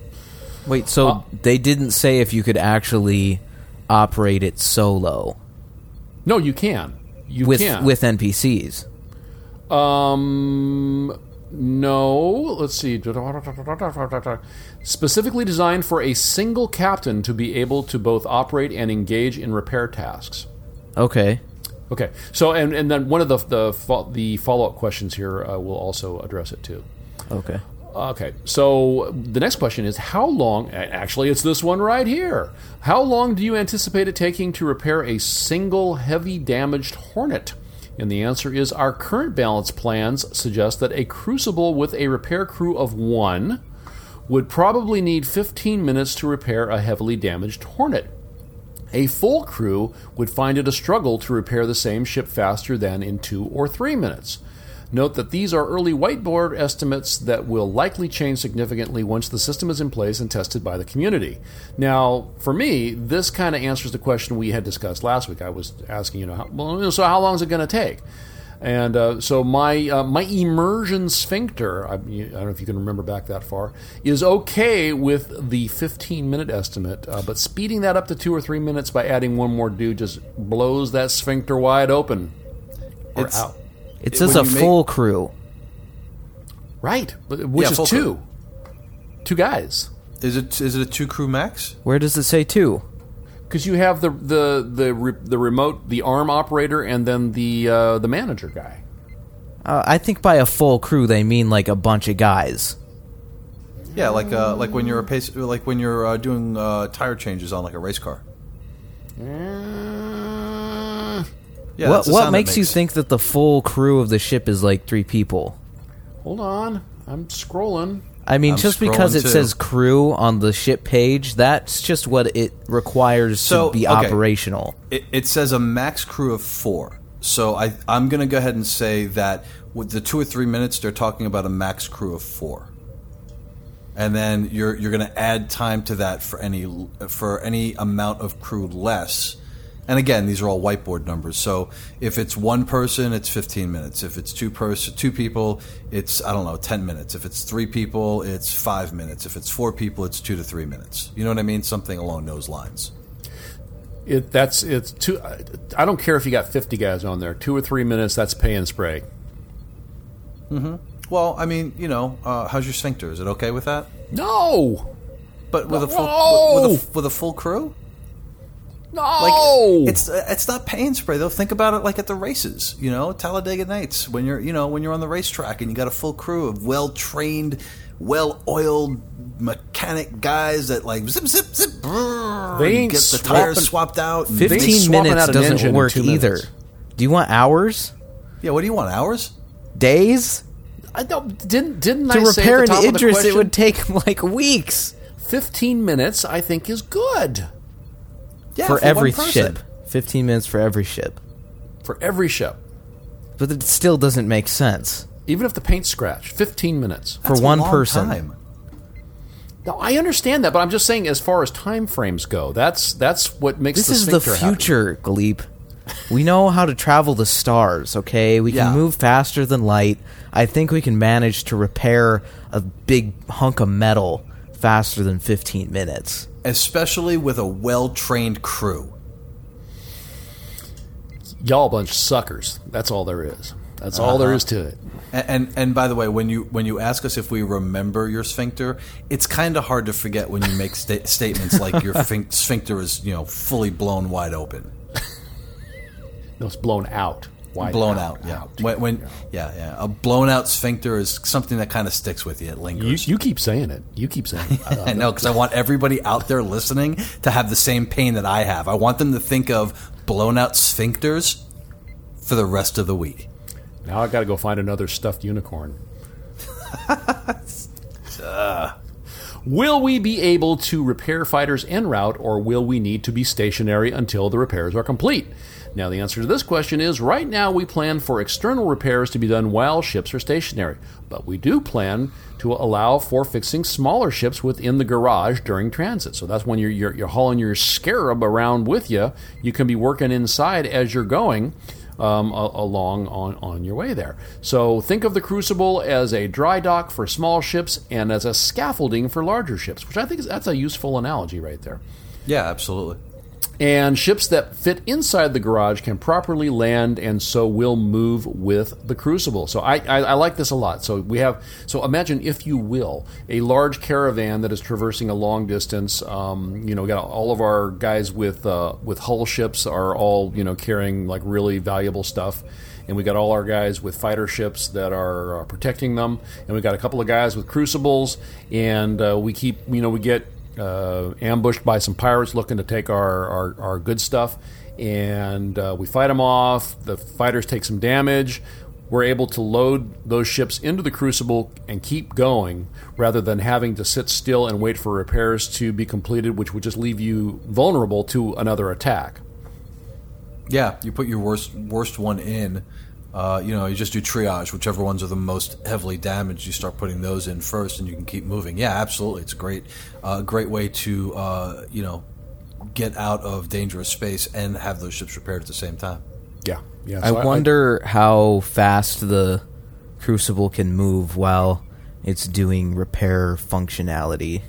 S1: Wait, so
S3: Uh,
S1: they didn't say if you could actually operate it solo
S3: No, you can. You
S1: with
S3: can.
S1: with NPCs.
S3: Um, no. Let's see. Specifically designed for a single captain to be able to both operate and engage in repair tasks.
S1: Okay.
S3: Okay. So, and, and then one of the the, the follow up questions here uh, will also address it too.
S1: Okay.
S3: Okay, so the next question is how long? Actually, it's this one right here. How long do you anticipate it taking to repair a single heavy damaged Hornet? And the answer is our current balance plans suggest that a crucible with a repair crew of one would probably need 15 minutes to repair a heavily damaged Hornet. A full crew would find it a struggle to repair the same ship faster than in two or three minutes. Note that these are early whiteboard estimates that will likely change significantly once the system is in place and tested by the community. Now, for me, this kind of answers the question we had discussed last week. I was asking, you know, how, well, so how long is it going to take? And uh, so my uh, my immersion sphincter, I, I don't know if you can remember back that far, is okay with the 15 minute estimate, uh, but speeding that up to two or three minutes by adding one more dude just blows that sphincter wide open. Or
S2: It's-
S3: out.
S1: It
S2: It-
S1: says a
S2: you make-
S1: full crew.
S3: Right, which
S2: Yeah,
S3: is two.
S2: crew.
S3: Two guys.
S2: Is it is it a two crew max?
S1: Where does it say two?
S3: Because you have the the the re, the remote, the arm operator, and then the uh, the manager guy.
S1: Uh, I think by a full crew they mean like a bunch of guys.
S2: Yeah, like uh, like when you're a pace, like when you're uh, doing uh, tire changes on like a race car. Yeah,
S1: what what
S2: sound it
S1: makes you think that the full crew of the ship is like three people?
S3: Hold on, I'm scrolling.
S1: I mean,
S2: I'm
S1: just because it
S2: too.
S1: says crew on the ship page, that's just what it requires
S2: So,
S1: to be
S2: okay.
S1: operational.
S2: It, it says a max crew of four. So I I'm going to go ahead and say that with the two or three minutes, they're talking about a max crew of four. And then you're you're going to add time to that for any for any amount of crew less. And again, these are all whiteboard numbers. So if it's one person, it's 15 minutes. If it's two person, two people, it's I don't know, 10 minutes. If it's three people, it's five minutes. If it's four people, it's two to three minutes. You know what I mean? Something along those lines.
S3: It that's it's two. I don't care if you got 50 guys on there. Two or three minutes. That's pay and spray. Mhm.
S2: Well, I mean, you know, uh, how's your sphincter? Is it okay with that?
S3: No,
S2: But with a full with, with, a, with a full crew,
S3: no.
S2: like it's uh, it's not pain spray though. Think about it like at the races, you know, Talladega Nights when you're you know when you're on the racetrack and you got a full crew of well trained, well oiled mechanic guys that like zip zip zip. brrr,
S3: They ain't
S2: get the tires swapped out. and-
S1: Fifteen minutes
S3: out
S1: doesn't work either.
S3: minutes.
S1: Do you want hours?
S2: yeah, what do you want? Hours?
S1: Days?
S3: I don't, didn't didn't
S1: To
S3: I say
S1: repair
S3: at the
S1: an
S3: top of the
S1: Idris, it would take [laughs] like weeks
S3: 15 minutes. I think is good
S2: Yeah,
S1: for
S2: one
S1: every
S2: person.
S1: ship. Fifteen minutes for every ship.
S3: for every ship,
S1: But it still doesn't make sense.
S3: even if the paint's scratched. 15 minutes.
S2: That's
S1: for
S2: a
S1: one
S2: long
S1: person.
S2: time.
S3: Now I understand that, but I'm just saying, as far as time frames go, that's that's what makes
S1: This
S3: the
S1: is the
S3: sphincter happy.
S1: future, Gleep. We know how to travel the stars, okay? We can move faster than light. I think we can manage to repair a big hunk of metal faster than 15 minutes.
S2: Especially with a well trained crew.
S3: Y'all bunch of suckers. That's all there is. That's all there uh-huh. is to it.
S2: And, and and by the way, when you when you ask us if we remember your sphincter, it's kind of hard to forget when you make sta- [laughs] statements like your sphincter is you know fully blown wide open,
S3: No, it's blown out. Wide
S2: blown out. Yeah, when, when yeah yeah a blown out sphincter is something that kind of sticks with you. It
S3: You,
S2: lingers.
S3: you keep saying it. You keep saying it. [laughs] I-
S2: I know because I want everybody out there listening to have the same pain that I have. I want them to think of blown out sphincters for the rest of the week.
S3: now I got to go find another stuffed unicorn. [laughs] Will we be able to repair fighters en route, or will we need to be stationary until the repairs are complete? Now, the answer to this question is right now we plan for external repairs to be done while ships are stationary, but we do plan to allow for fixing smaller ships within the garage during transit. So that's when you're, you're, you're hauling your scarab around with you. You can be working inside as you're going um, along on, on your way there. So think of the Crucible as a dry dock for small ships and as a scaffolding for larger ships, which I think is, that's a useful analogy right there.
S2: Yeah, absolutely.
S3: And ships that fit inside the garage can properly land and so will move with the crucible. So I, I, I, like this a lot. So we have so imagine if you will a large caravan that is traversing a long distance. Um, you know, got all of our guys with uh, with hull ships are all you know carrying like really valuable stuff and we got all our guys with fighter ships that are uh, protecting them, and we got a couple of guys with crucibles, and uh, we keep you know we get uh, ambushed by some pirates looking to take our our, our good stuff, and uh, we fight them off. The fighters take some damage. We're able to load those ships into the crucible and keep going rather than having to sit still and wait for repairs to be completed, which would just leave you vulnerable to another attack.
S2: Yeah, you put your worst worst one in. Uh, you know, you just do triage. Whichever ones are the most heavily damaged, you start putting those in first, and you can keep moving. Yeah, absolutely, it's a great, uh, great way to uh, you know get out of dangerous space and have those ships repaired at the same time.
S3: Yeah, yeah.
S1: I wonder I, how fast the Crucible can move while it's doing repair functionality.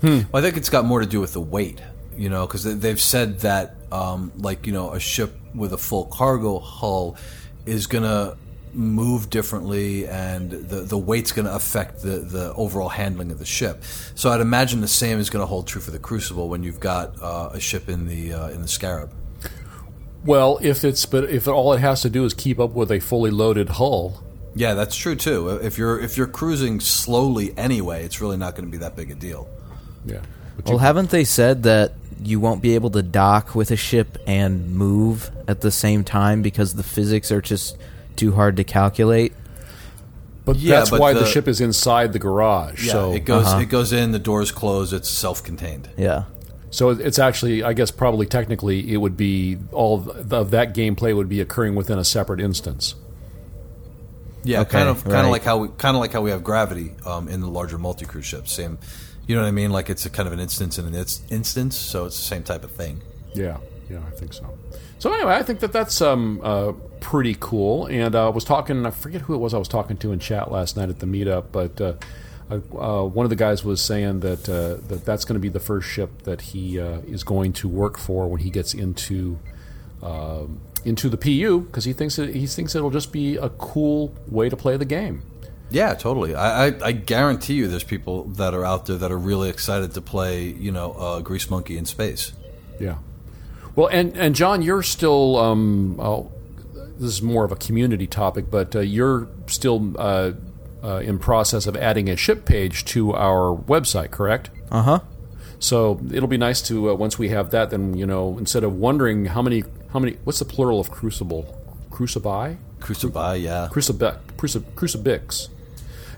S2: Hmm. Well, I think it's got more to do with the weight you know, because they've said that, um, like, you know, a ship with a full cargo hull is going to move differently and the, the weight's going to affect the, the overall handling of the ship. So I'd imagine the same is going to hold true for the Crucible when you've got uh, a ship in the uh, in the Scarab.
S3: Well, if it's but if all it has to do is keep up with a fully loaded hull.
S2: Yeah, that's true too. If you're if you're cruising slowly anyway, it's really not going to be that big a deal.
S3: Yeah.
S1: Well, haven't they said that you won't be able to dock with a ship and move at the same time because the physics are just too hard to calculate.
S3: But yeah, that's but why the, the, ship is inside the garage.
S2: Yeah,
S3: so
S2: it goes uh-huh. it goes in, the doors close, it's self-contained.
S1: Yeah.
S3: So it's actually, I guess, probably technically, it would be all of that gameplay would be occurring within a separate instance.
S2: Yeah, okay, kind of, right. kind of like how we, kind of like how we have gravity um, in the larger multi-cruise ships. Same, you know what I mean? Like it's a kind of an instance in an instance, so it's the same type of thing.
S3: Yeah, yeah, I think so. So anyway, I think that that's um, uh, pretty cool. And uh, I was talking, I forget who it was I was talking to in chat last night at the meetup, but uh, uh one of the guys was saying that uh, that that's going to be the first ship that he uh, is going to work for when he gets into um, into the PU because he thinks he thinks it'll just be a cool way to play the game.
S2: Yeah, totally. I, I, I, guarantee you, there's people that are out there that are really excited to play, you know, uh, Grease Monkey in space.
S3: Yeah. Well, and and John, you're still. Um, oh, this is more of a community topic, but uh, you're still uh, uh in process of adding a ship page to our website, correct?
S1: Uh huh.
S3: So it'll be nice to uh, once we have that, then you know, instead of wondering how many how many what's the plural of crucible, crucibi,
S2: crucibi, yeah,
S3: crucibix, crucibix.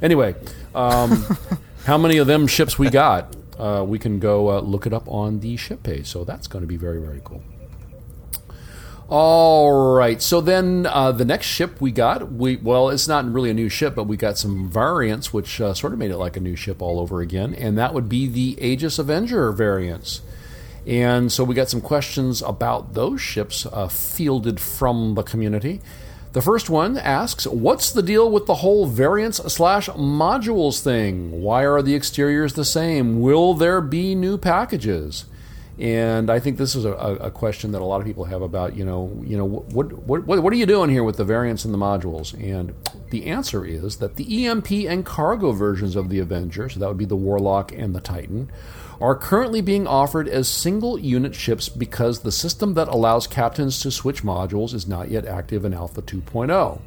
S3: Anyway, um, [laughs] how many of them ships we got? Uh, we can go uh, look it up on the ship page. So that's going to be very, very cool. All right. So then uh, the next ship we got, we well, it's not really a new ship, but we got some variants, which uh, sort of made it like a new ship all over again, and that would be the Aegis Avenger variants. And so we got some questions about those ships uh, fielded from the community. The first one asks, What's the deal with the whole variants slash modules thing? Why are the exteriors the same? Will there be new packages? And I think this is a, a question that a lot of people have about, you know, you know, what, what, what, what are you doing here with the variants and the modules? And the answer is that the EMP and cargo versions of the Avenger, so that would be the Warlock and the Titan, are currently being offered as single unit ships because the system that allows captains to switch modules is not yet active in Alpha 2.0.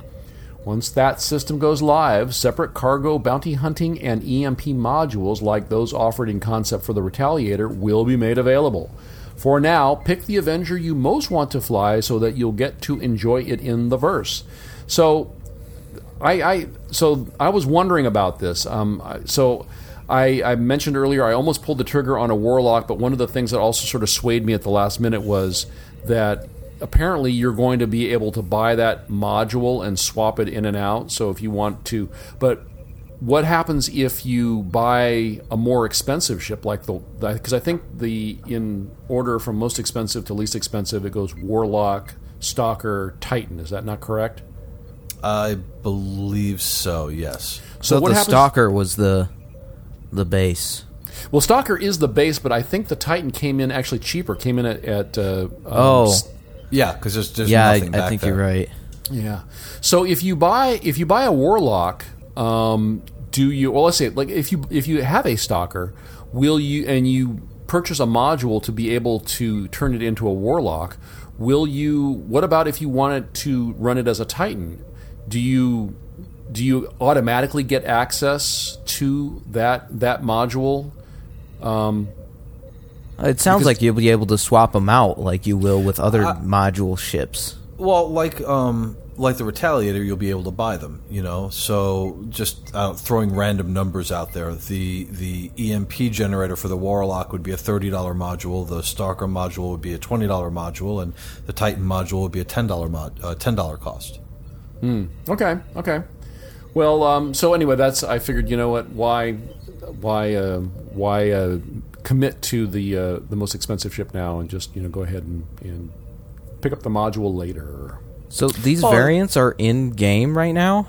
S3: Once that system goes live, separate cargo, bounty hunting, and EMP modules like those offered in concept for the Retaliator will be made available. For now, pick the Avenger you most want to fly so that you'll get to enjoy it in the verse. So, I, I so I was wondering about this. Um, so I, I, mentioned earlier I almost pulled the trigger on a warlock, but one of the things that also sort of swayed me at the last minute was that apparently you're going to be able to buy that module and swap it in and out. So if you want to, but what happens if you buy a more expensive ship like the because I think the in order from most expensive to least expensive it goes Warlock, Stalker, Titan. Is that not correct?
S2: I believe so. Yes.
S1: So, so what the happens, Stalker was the the base.
S3: Well, Stalker is the base, but I think the Titan came in actually cheaper. Came in at, at uh, um,
S1: Oh,
S3: s-
S2: Yeah, because there's, there's
S1: yeah, I,
S2: nothing
S1: I
S2: back
S1: think
S2: there.
S1: you're right.
S3: Yeah. So if you buy if you buy a warlock, um, do you? Well, let's say like if you if you have a stalker, will you and you purchase a module to be able to turn it into a warlock? Will you? What about if you wanted to run it as a titan? Do you do you automatically get access to that that module?
S1: It sounds
S3: Because-
S1: like you'll be able to swap them out like you will with other module ships.
S2: Well, like um, like the Retaliator, you'll be able to buy them. You know, so just uh, throwing random numbers out there. The the EMP generator for the Warlock would be a thirty dollar module. The Stalker module would be a twenty dollar module, and the Titan module would be a ten dollar mod uh, ten dollar cost.
S3: Okay, okay. Well, um, so anyway, that's I figured. You know what? Why, why, uh, why uh, commit to the uh, the most expensive ship now and just you know go ahead and, and pick up the module later.
S1: So these
S2: Well-
S1: variants are in game right now.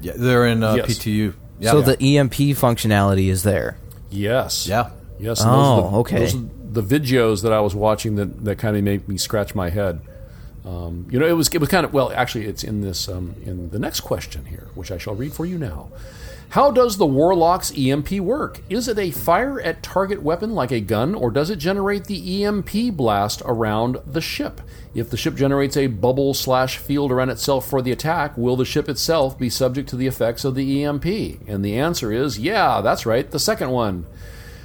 S2: Yeah, they're in uh,
S3: Yes.
S2: PTU. Yeah.
S1: so the EMP functionality is there.
S3: Yes.
S2: Yeah.
S3: Yes. and
S1: Oh,
S3: those are the,
S1: okay.
S3: Those are the videos that I was watching that, that kind of made me scratch my head. Um, you know, it was it was kind of well. Actually, it's in this um, in the next question here, which I shall read for you now. How does the Warlock's EMP work? Is it a fire at target weapon like a gun, or does it generate the EMP blast around the ship? If the ship generates a bubble slash field around itself for the attack, will the ship itself be subject to the effects of the EMP? And the answer is yeah, that's right, the second one.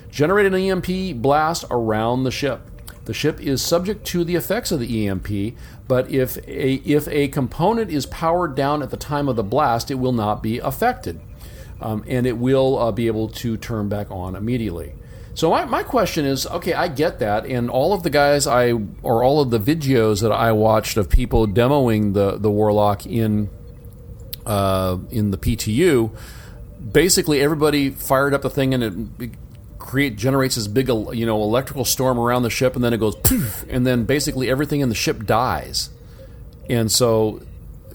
S3: Generate an EMP blast around the ship. The ship is subject to the effects of the EMP, but if a, if a component is powered down at the time of the blast, it will not be affected. Um, and it will uh, be able to turn back on immediately. So my, my question is, okay, I get that, and all of the guys I or all of the videos that I watched of people demoing the the Warlock in uh, in the PTU, basically everybody fired up the thing and it create generates this big you know electrical storm around the ship and then it goes poof and then basically everything in the ship dies and so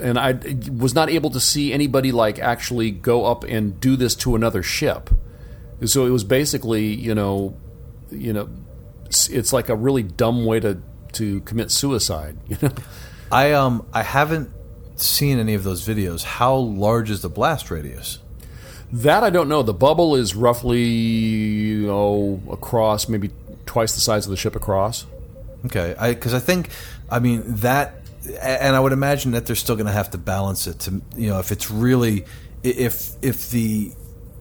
S3: and I was not able to see anybody like actually go up and do this to another ship so it was basically you know you know it's- like a really dumb way to to commit suicide [laughs] you know
S2: I um I haven't seen any of those videos. How large is the blast radius?
S3: That I don't know. The bubble is roughly you know across maybe twice the size of the ship across.
S2: Okay, I because I think, I mean that, and I would imagine that they're still going to have to balance it to you know if it's really if if the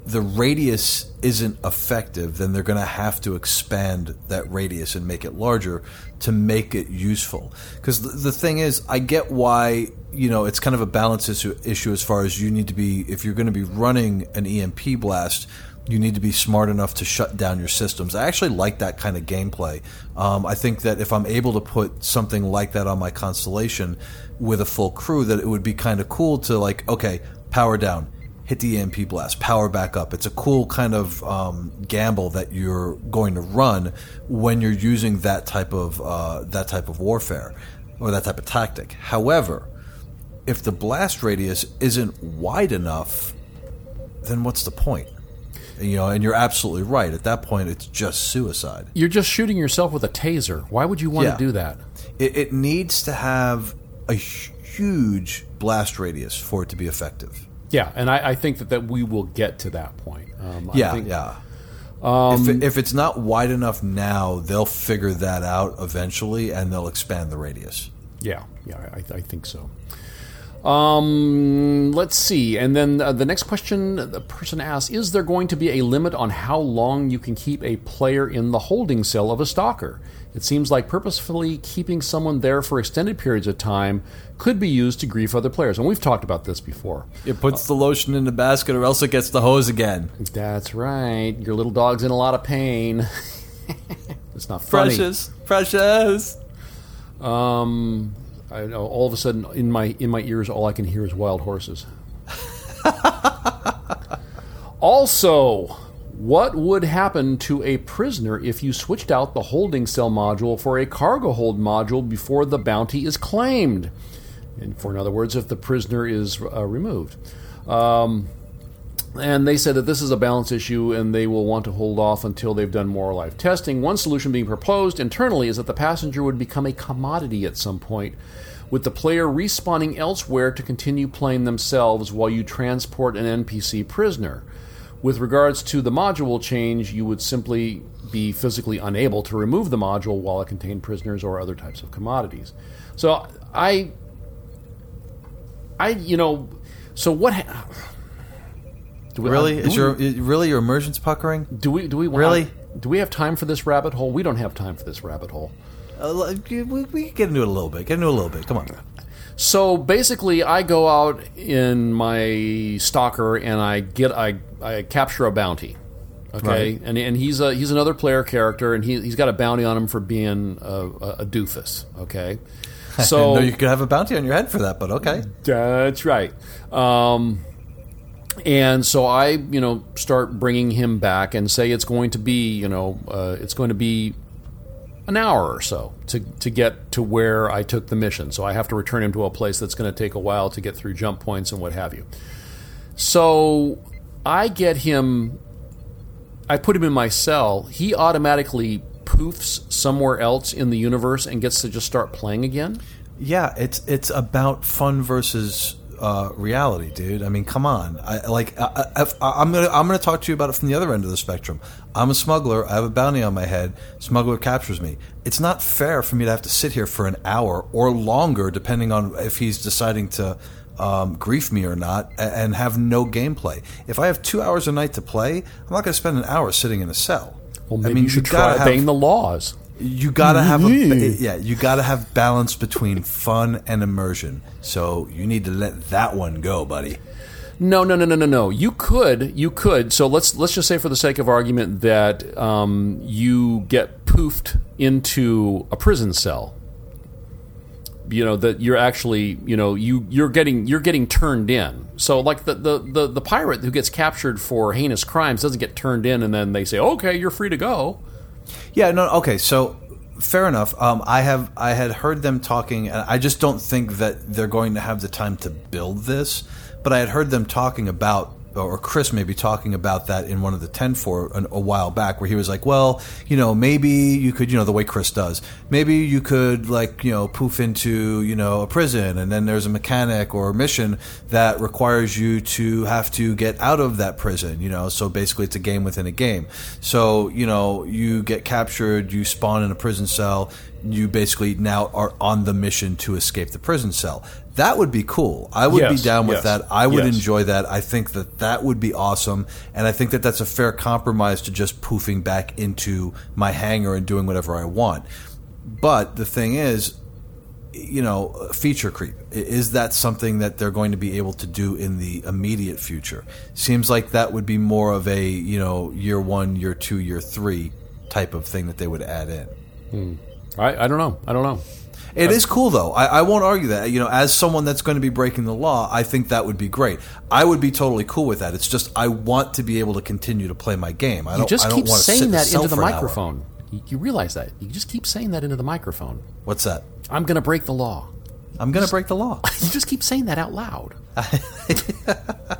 S2: the radius isn't effective, then they're going to have to expand that radius and make it larger to make it useful. Because the, the thing is, I get why you know it's kind of a balance issue, issue as far as you need to be if you're going to be running an EMP blast you need to be smart enough to shut down your systems. I actually like that kind of gameplay. Um, I think that if I'm able to put something like that on my constellation with a full crew, that it would be kind of cool to like, okay, power down, hit the EMP blast, power back up. It's a cool kind of um, gamble that you're going to run when you're using that type of uh, that type of warfare or that type of tactic. However, if the blast radius isn't wide enough, then what's the point? You know, and you're absolutely right. At that point, it's just suicide.
S3: You're just shooting yourself with a taser. Why would you want
S2: Yeah.
S3: to do that?
S2: It, it needs to have a huge blast radius for it to be effective.
S3: Yeah, and I, I think that, that we will get to that point. Um, I
S2: Yeah,
S3: think-
S2: yeah. if, it, if it's not wide enough now, they'll figure that out eventually, and they'll expand the radius.
S3: Yeah, yeah, I, I think so. Um, let's see. And then uh, the next question the person asks Is there going to be a limit on how long you can keep a player in the holding cell of a stalker? It seems like purposefully keeping someone there for extended periods of time could be used to grief other players. And we've talked about this before.
S2: It puts the lotion in the basket, or else it gets the hose again.
S3: That's right. Your little dog's in a lot of pain. [laughs] it's not funny.
S2: Precious, precious.
S3: Um, I know all of a sudden in my in my ears, all I can hear is wild horses. [laughs] also, what would happen to a prisoner if you switched out the holding cell module for a cargo hold module before the bounty is claimed? And for in other words, if the prisoner is uh, removed. Um, And they said that this is a balance issue and they will want to hold off until they've done more live testing. One solution being proposed internally is that the passenger would become a commodity at some point, with the player respawning elsewhere to continue playing themselves while you transport an NPC prisoner. With regards to the module change, you would simply be physically unable to remove the module while it contained prisoners or other types of commodities. So I, I, you know, so what? Ha- do we,
S2: Really? Is your i- really your immersion's puckering?
S3: do we do we want-
S2: Really?
S3: do we have time for this rabbit hole? We don't have time for this rabbit hole.
S2: Uh, we, we can get into it a little bit. Get into it a little bit. Come on.
S3: So basically, I go out in my stalker and I get I, I capture a bounty. Okay,
S2: Right.
S3: and and he's a he's another player character, and he he's got a bounty on him for being a, a, doofus. Okay, [laughs] so
S2: you could have a bounty on your head for that, but okay.
S3: That's right. Um, and so I, you know, start bringing him back and say it's going to be, you know, uh, it's going to be an hour or so to, to get to where I took the mission. So I have to return him to a place that's going to take a while to get through jump points and what have you. So I get him, I put him in my cell. He automatically poofs somewhere else in the universe and gets to just start playing again.
S2: Yeah, it's it's about fun versus uh, reality, dude. I mean, come on. I, like, I, I, I'm gonna I'm gonna talk to you about it from the other end of the spectrum. I'm a smuggler. I have a bounty on my head. Smuggler captures me. It's not fair for me to have to sit here for an hour or longer, depending on if he's deciding to. Um, grief me or not, and have no gameplay. If I have two hours a night to play, I'm not going to spend an hour sitting in a cell.
S3: Well, maybe
S2: I mean,
S3: you should
S2: gotta
S3: try
S2: have-
S3: obeying the laws.
S2: You gotta have a yeah you gotta have balance between fun and immersion so you need to let that one go buddy
S3: No, no, no, no, no, no. You could, you could. So let's let's just say, for the sake of argument, that um, you get poofed into a prison cell. You know that you're actually, you know, you you're getting you're getting turned in. So like the the the, the pirate who gets captured for heinous crimes doesn't get turned in, and then they say, okay, you're free to go.
S2: Yeah no okay so fair enough. Um, i have i had heard them talking and i just don't think that they're going to have the time to build this but i had heard them talking about or Chris maybe talking about that in one of the 10 for an, a while back where he was like, well, you know, maybe you could, you know, the way Chris does, maybe you could like, you know, poof into, you know, a prison and then there's a mechanic or a mission that requires you to have to get out of that prison, you know, so basically it's a game within a game. So, you know, you get captured, you spawn in a prison cell, you basically now are on the mission to escape the prison cell. That would be cool. I would be down with
S3: yes,
S2: that. I would
S3: yes.
S2: enjoy that. I think that that would be awesome, and I think that that's a fair compromise to just poofing back into my hangar and doing whatever I want. But the thing is, you know, feature creep is that something that they're going to be able to do in the immediate future? Seems like that would be more of a you know year one, year two, year three type of thing that they would add in. Hmm.
S3: I, I don't know. I don't know.
S2: It is cool though. I, I won't argue that. You know, as someone that's going to be breaking the law, I think that would be great. I would be totally cool with that. It's just I want to be able to continue to play my game. I don't.
S3: just
S2: I don't
S3: keep
S2: want to sit
S3: saying
S2: in
S3: that into the
S2: for an hour.
S3: microphone. You, you realize that? You just keep saying that into the microphone.
S2: What's that?
S3: I'm going to break the law.
S2: I'm going to break the law. [laughs]
S3: You just keep saying that out loud. [laughs]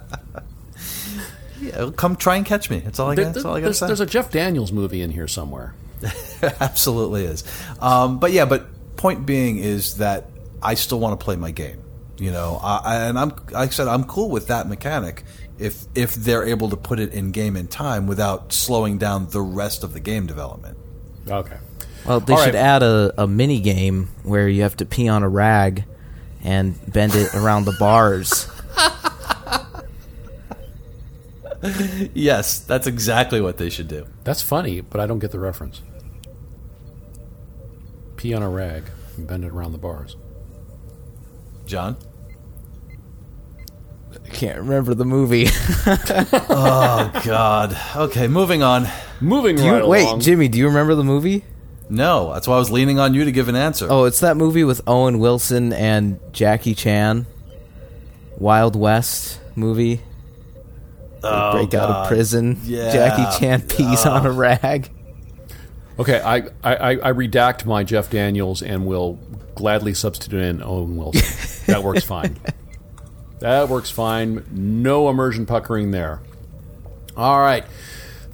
S2: Yeah, come try and catch me. That's all I got. That's all I got to
S3: there's,
S2: say.
S3: there's a Jeff Daniels movie in here somewhere. [laughs]
S2: Absolutely is. Um, but yeah, but point being is that I still want to play my game. You know, I, I- and I'm like I said I'm cool with that mechanic if if they're able to put it in game in time without slowing down the rest of the game development.
S3: Okay.
S1: Well, they
S3: All
S1: should
S3: right.
S1: add a, a mini game where you have to pee on a rag and bend it around the bars. [laughs] [laughs]
S2: Yes, that's exactly what they should do.
S3: That's funny, but I don't get the reference. Pee on a rag and bend it around the bars.
S2: John?
S1: I can't remember the movie. [laughs] [laughs]
S2: Oh God. Okay, moving on.
S3: Moving
S1: Do you,
S3: right
S1: wait. Jimmy, do you remember the movie?
S2: No, that's why I was leaning on you to give an answer.
S1: Oh, it's that movie with Owen Wilson and Jackie Chan. Wild West movie. They
S2: Oh,
S1: break out of prison.
S2: Yeah.
S1: Jackie Chan pees on a rag.
S3: Okay, I, I, I I redact my Jeff Daniels and will gladly substitute in Owen Wilson. [laughs] that works fine. That works fine. No immersion puckering there. All right.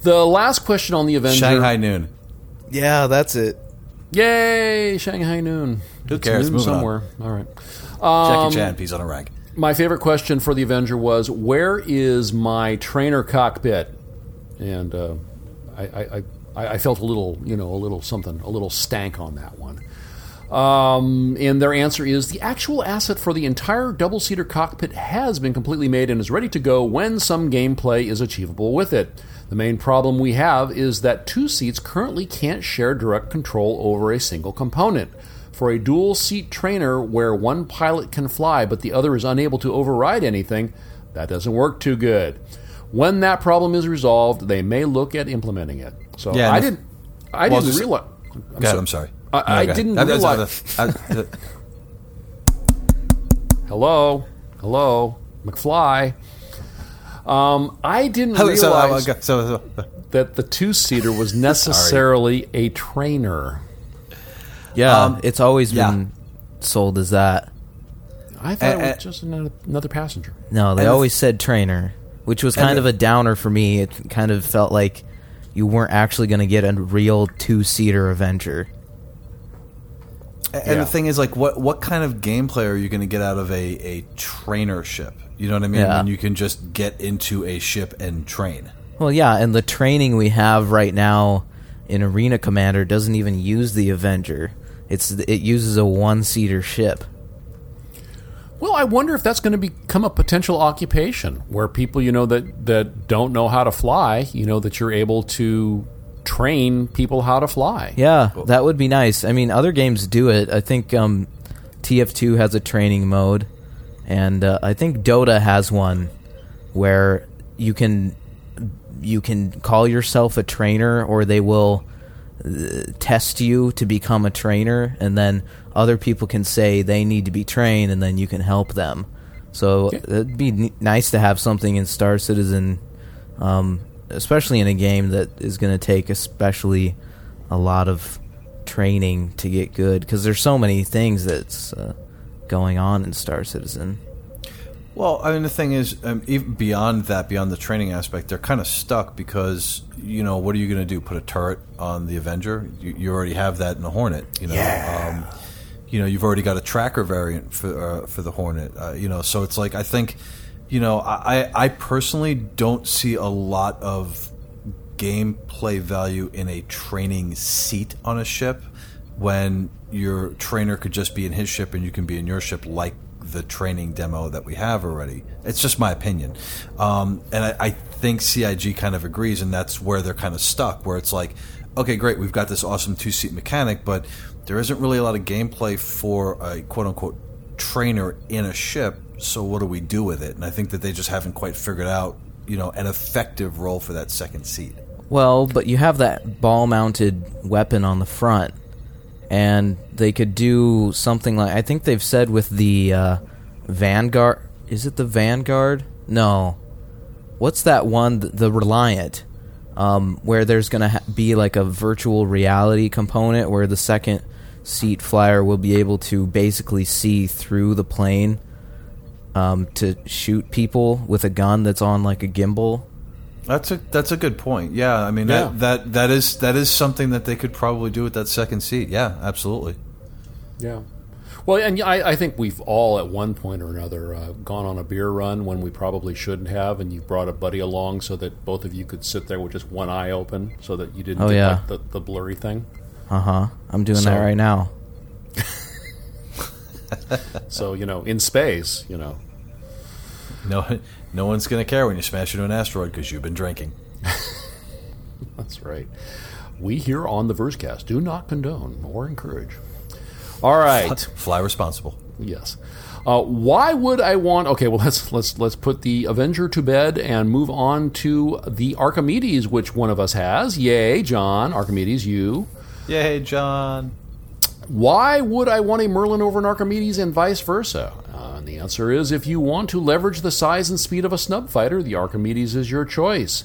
S3: The last question on the Avenger.
S2: Shanghai Noon.
S1: Yeah, that's it.
S3: Yay, Shanghai Noon.
S2: Who
S3: It's
S2: cares?
S3: noon
S2: Moving on.
S3: somewhere. All right.
S2: Jackie um, Chan, pees on a rag.
S3: My favorite question for the Avenger was, "Where is my trainer cockpit?" And uh, I, I, I, felt a little, you know, a little something, a little stank on that one. Um, and their answer is the actual asset for the entire double seater cockpit has been completely made and is ready to go when some gameplay is achievable with it. The main problem we have is that two seats currently can't share direct control over a single component. For a dual seat trainer where one pilot can fly but the other is unable to override anything, that doesn't work too good. When that problem is resolved, they may look at implementing it. So
S2: Yeah,
S3: I didn't. I
S2: Well,
S3: didn't realize.
S2: Go ahead, I'm sorry.
S3: I-
S2: No,
S3: I didn't
S2: I-
S3: realize- [laughs] Hello, hello, McFly. Um, I didn't
S2: So, so, uh,
S3: realize
S2: so, so,
S3: that the two seater was [laughs] necessarily a trainer.
S1: Yeah,
S2: Um,
S1: it's always
S2: yeah.
S1: been sold as that.
S3: I thought
S2: Uh,
S3: it was just another, another passenger.
S1: No, they
S2: And the-
S1: always said trainer, which was kind of a downer for me. It kind of felt like you weren't actually going to get a real two-seater Avenger.
S2: And
S3: Yeah.
S2: the thing is, like, what what kind of gameplay are you going to get out of a, a trainer ship? You know what I mean?
S1: Yeah.
S2: When you can just get into a ship and train.
S1: Well, yeah, and the training we have right now in Arena Commander doesn't even use the Avenger. It's it uses a one-seater ship.
S3: Well, I wonder if that's going to become a potential occupation where people, you know, that, that don't know how to fly, you know, that you're able to train people how to fly.
S1: Yeah, that would be nice. I mean, other games do it. I think um, TF2 has a training mode, and uh, I think Dota has one where you can you can call yourself a trainer, or they will test you to become a trainer, and then other people can say they need to be trained, and then you can help them. So it'd be n- nice to have something in Star Citizen, um, especially in a game that is going to take especially a lot of training to get good because there's so many things that's uh, going on in Star Citizen.
S2: Well, I mean, the thing is, um, even beyond that, beyond the training aspect, they're kind of stuck because you know what are you going to do? Put a turret on the Avenger? You, you already have that in the Hornet. You know, um, you know, you've already got a tracker variant for uh, for the Hornet. Uh, you know, so it's like I think, you know, I I personally don't see a lot of gameplay value in a training seat on a ship when your trainer could just be in his ship and you can be in your ship like the training demo that we have already. It's just my opinion. Um, and I, I think CIG kind of agrees, and that's where they're kind of stuck, where it's like, okay, great, we've got this awesome two seat mechanic, but there isn't really a lot of gameplay for a quote unquote trainer in a ship, so what do we do with it? And I think that they just haven't quite figured out, you know, an effective role for that second seat.
S1: Well, but you have that ball mounted weapon on the front, and they could do something like I think they've said with the uh, Vanguard. Is it the Vanguard? No. What's that one? The Reliant, um, where there's going to ha- be like a virtual reality component where the second seat flyer will be able to basically see through the plane um, to shoot people with a gun that's on like a gimbal.
S2: That's a that's a good point. Yeah, I mean
S3: Yeah.
S2: that, that that is that is something that they could probably do with that second seat. Yeah, absolutely.
S3: Yeah. Well, and I, I think we've all at one point or another uh, gone on a beer run when we probably shouldn't have, and you brought a buddy along so that both of you could sit there with just one eye open, so that you didn't
S1: Oh,
S3: get
S1: yeah.
S3: like, the, the blurry thing.
S1: Uh huh. I'm doing
S3: So-
S1: that right now. [laughs]
S3: So you know, in space, you know,
S2: No, no one's going to care when you smash into an asteroid because you've been drinking. [laughs]
S3: that's right. We here on the Versecast do not condone or encourage. All right.
S2: Fly responsible.
S3: Yes. Uh, why would I want? Okay, well [laughs] let's let's let's put the Avenger to bed and move on to the Archimedes, which one of us has. Yay, John Archimedes, you.
S2: Yay, John.
S3: Why would I want a Merlin over an Archimedes and vice versa? Uh, and the answer is if you want to leverage the size and speed of a snub fighter, the Archimedes is your choice.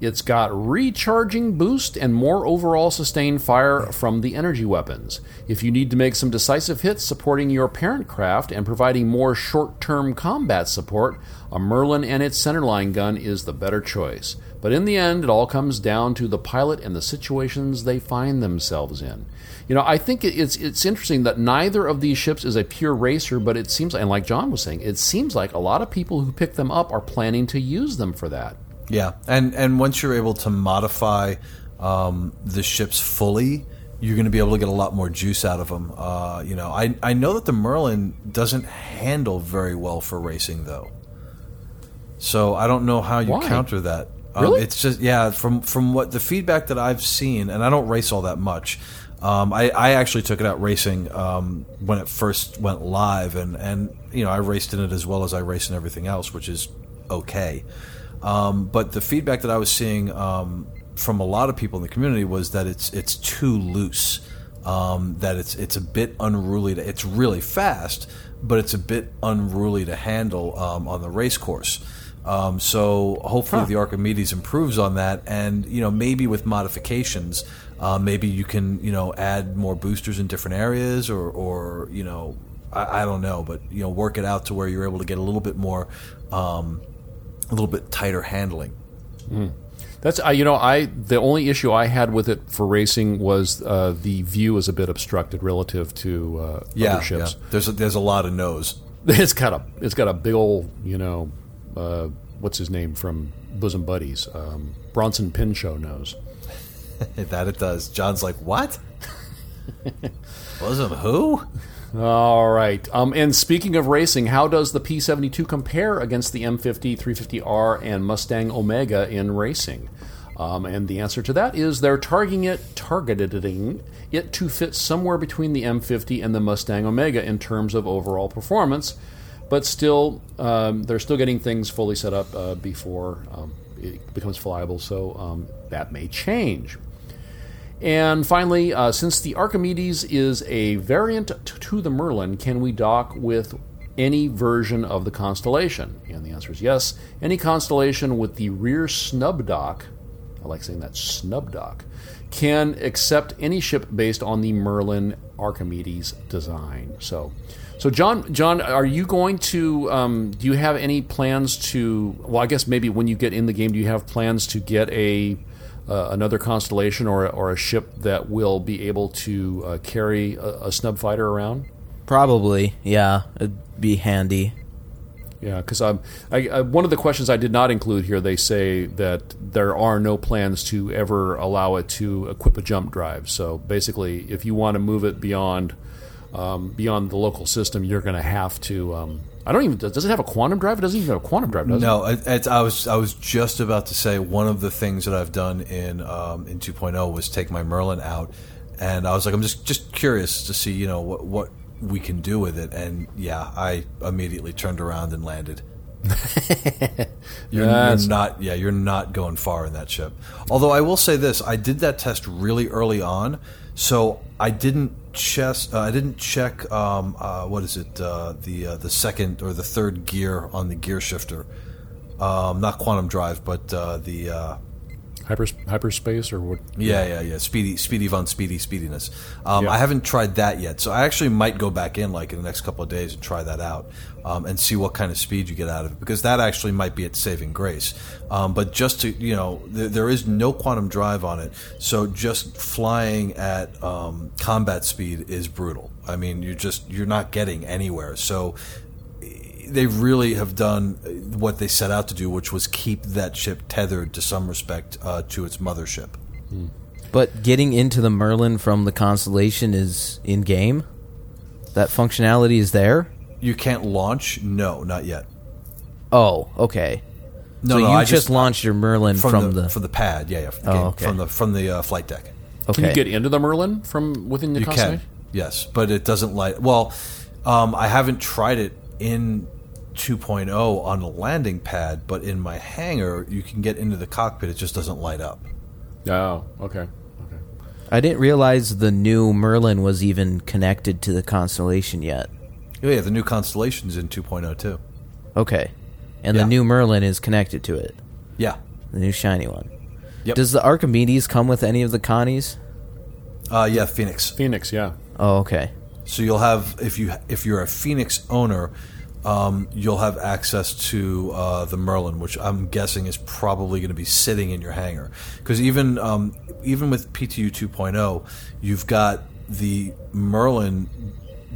S3: It's got recharging boost and more overall sustained fire from the energy weapons. If you need to make some decisive hits supporting your parent craft and providing more short term combat support, a Merlin and its centerline gun is the better choice. But in the end, it all comes down to the pilot and the situations they find themselves in. You know, I think it's it's interesting that neither of these ships is a pure racer, but it seems, and like John was saying, it seems like a lot of people who pick them up are planning to use them for that.
S2: Yeah, and and once you're able to modify um, the ships fully, you're going to be able to get a lot more juice out of them. Uh, you know, I I know that the Merlin doesn't handle very well for racing though, so I don't know how you
S3: Why?
S2: counter that. Um, it's just yeah, from from what the feedback that I've seen, and I don't race all that much. Um, I, I actually took it out racing um, when it first went live, and, and you know I raced in it as well as I race in everything else, which is okay. Um, but the feedback that I was seeing um, from a lot of people in the community was that it's it's too loose, um, that it's it's a bit unruly. To, it's really fast, but it's a bit unruly to handle um, on the race course. Um, so hopefully the Archimedes improves on that, and you know maybe with modifications, uh, maybe you can you know add more boosters in different areas, or or you know I, I don't know, but you know work it out to where you're able to get a little bit more, um, a little bit tighter handling.
S3: That's uh, you know I the only issue I had with it for racing was uh, the view is a bit obstructed relative to uh,
S2: Yeah,
S3: other ships.
S2: yeah. There's a, there's a lot of nose. [laughs]
S3: It's got a it's got a big old you know uh, what's his name from Bosom Buddies um, Bronson Pinchot nose. [laughs]
S2: that it does. John's like, what? [laughs] Wasn't who?
S3: All right. Um, and speaking of racing, how does the P72 compare against the M50, 350R, and Mustang Omega in racing? Um, and the answer to that is they're targeting it, targeting it to fit somewhere between the M50 and the Mustang Omega in terms of overall performance, but still, um, they're still getting things fully set up uh, before um, it becomes flyable. So um, that may change. And finally, uh, since the Archimedes is a variant to the Merlin, can we dock with any version of the constellation? And the answer is yes. Any constellation with the rear snub dock, I like saying that snub dock, can accept any ship based on the Merlin Archimedes design. So, so John, John, are you going to? Um, do you have any plans to? Well, I guess maybe when you get in the game, do you have plans to get a uh, another constellation or, or a ship that will be able to uh, carry a, a snub fighter around?
S1: Probably, yeah. It'd be handy.
S3: Yeah, because um, I, I, one of the questions I did not include here, they say that there are no plans to ever allow it to equip a jump drive. So basically, if you want to move it beyond um, beyond the local system, you're going to have to. Um, I don't even. Does it have a quantum drive? It doesn't even have a quantum drive, does?
S2: No, it, I was I was just about to say one of the things that I've done in um, in 2.0 was take my Merlin out, and I was like, I'm just just curious to see you know what what we can do with it, and yeah, I immediately turned around and landed. [laughs] You're, you're not, yeah, you're not going far in that ship. Although I will say this, I did that test really early on, so I didn't chest, uh, I didn't check, um, uh, what is it, uh, the uh, the second or the third gear on the gear shifter, um, not quantum drive, but uh, the uh,
S3: Hyper, hyperspace or what?
S2: yeah, yeah, yeah. Speedy, speedy von speedy speediness. Um,
S3: Yeah.
S2: I haven't tried that yet, so I actually might go back in like in the next couple of days and try that out um, and see what kind of speed you get out of it because that actually might be its saving grace. Um, but just to you know, there, there is no quantum drive on it, so just flying at um, combat speed is brutal. I mean, you're just you're not getting anywhere. So they really have done what they set out to do, which was keep that ship tethered to some respect uh, to its mothership.
S1: But getting into the Merlin from the constellation is in game. That functionality is there.
S2: You can't launch? No, not yet.
S1: Oh, okay.
S2: No,
S1: so
S2: no,
S1: you
S2: I
S1: just, launched your Merlin
S2: from,
S1: from,
S2: the,
S1: the,
S2: from the pad. Yeah, yeah. From the,
S1: Oh,
S2: game,
S1: okay.
S2: from the from the uh, flight deck.
S1: okay.
S3: Can you get into the Merlin from within the
S2: You
S3: constellation?
S2: can, yes, but it doesn't light. Well, um, I haven't tried it in 2.0 on a landing pad, but in my hangar, you can get into the cockpit. It just doesn't light up.
S3: Oh, okay. Okay.
S1: I didn't realize the new Merlin was even connected to the constellation yet.
S2: Oh, yeah, the new constellation's in 2.0 too.
S1: Okay. And
S2: Yeah.
S1: the new Merlin is connected to it.
S2: Yeah.
S1: The new shiny one.
S2: Yep.
S1: Does the Archimedes come with any of the Connies?
S2: Uh, yeah, Phoenix.
S3: Phoenix, yeah.
S1: Oh, okay.
S2: So you'll have if you if you're a Phoenix owner, um, you'll have access to uh, the Merlin, which I'm guessing is probably going to be sitting in your hangar. Because even um, even with PTU 2.0, you've got the Merlin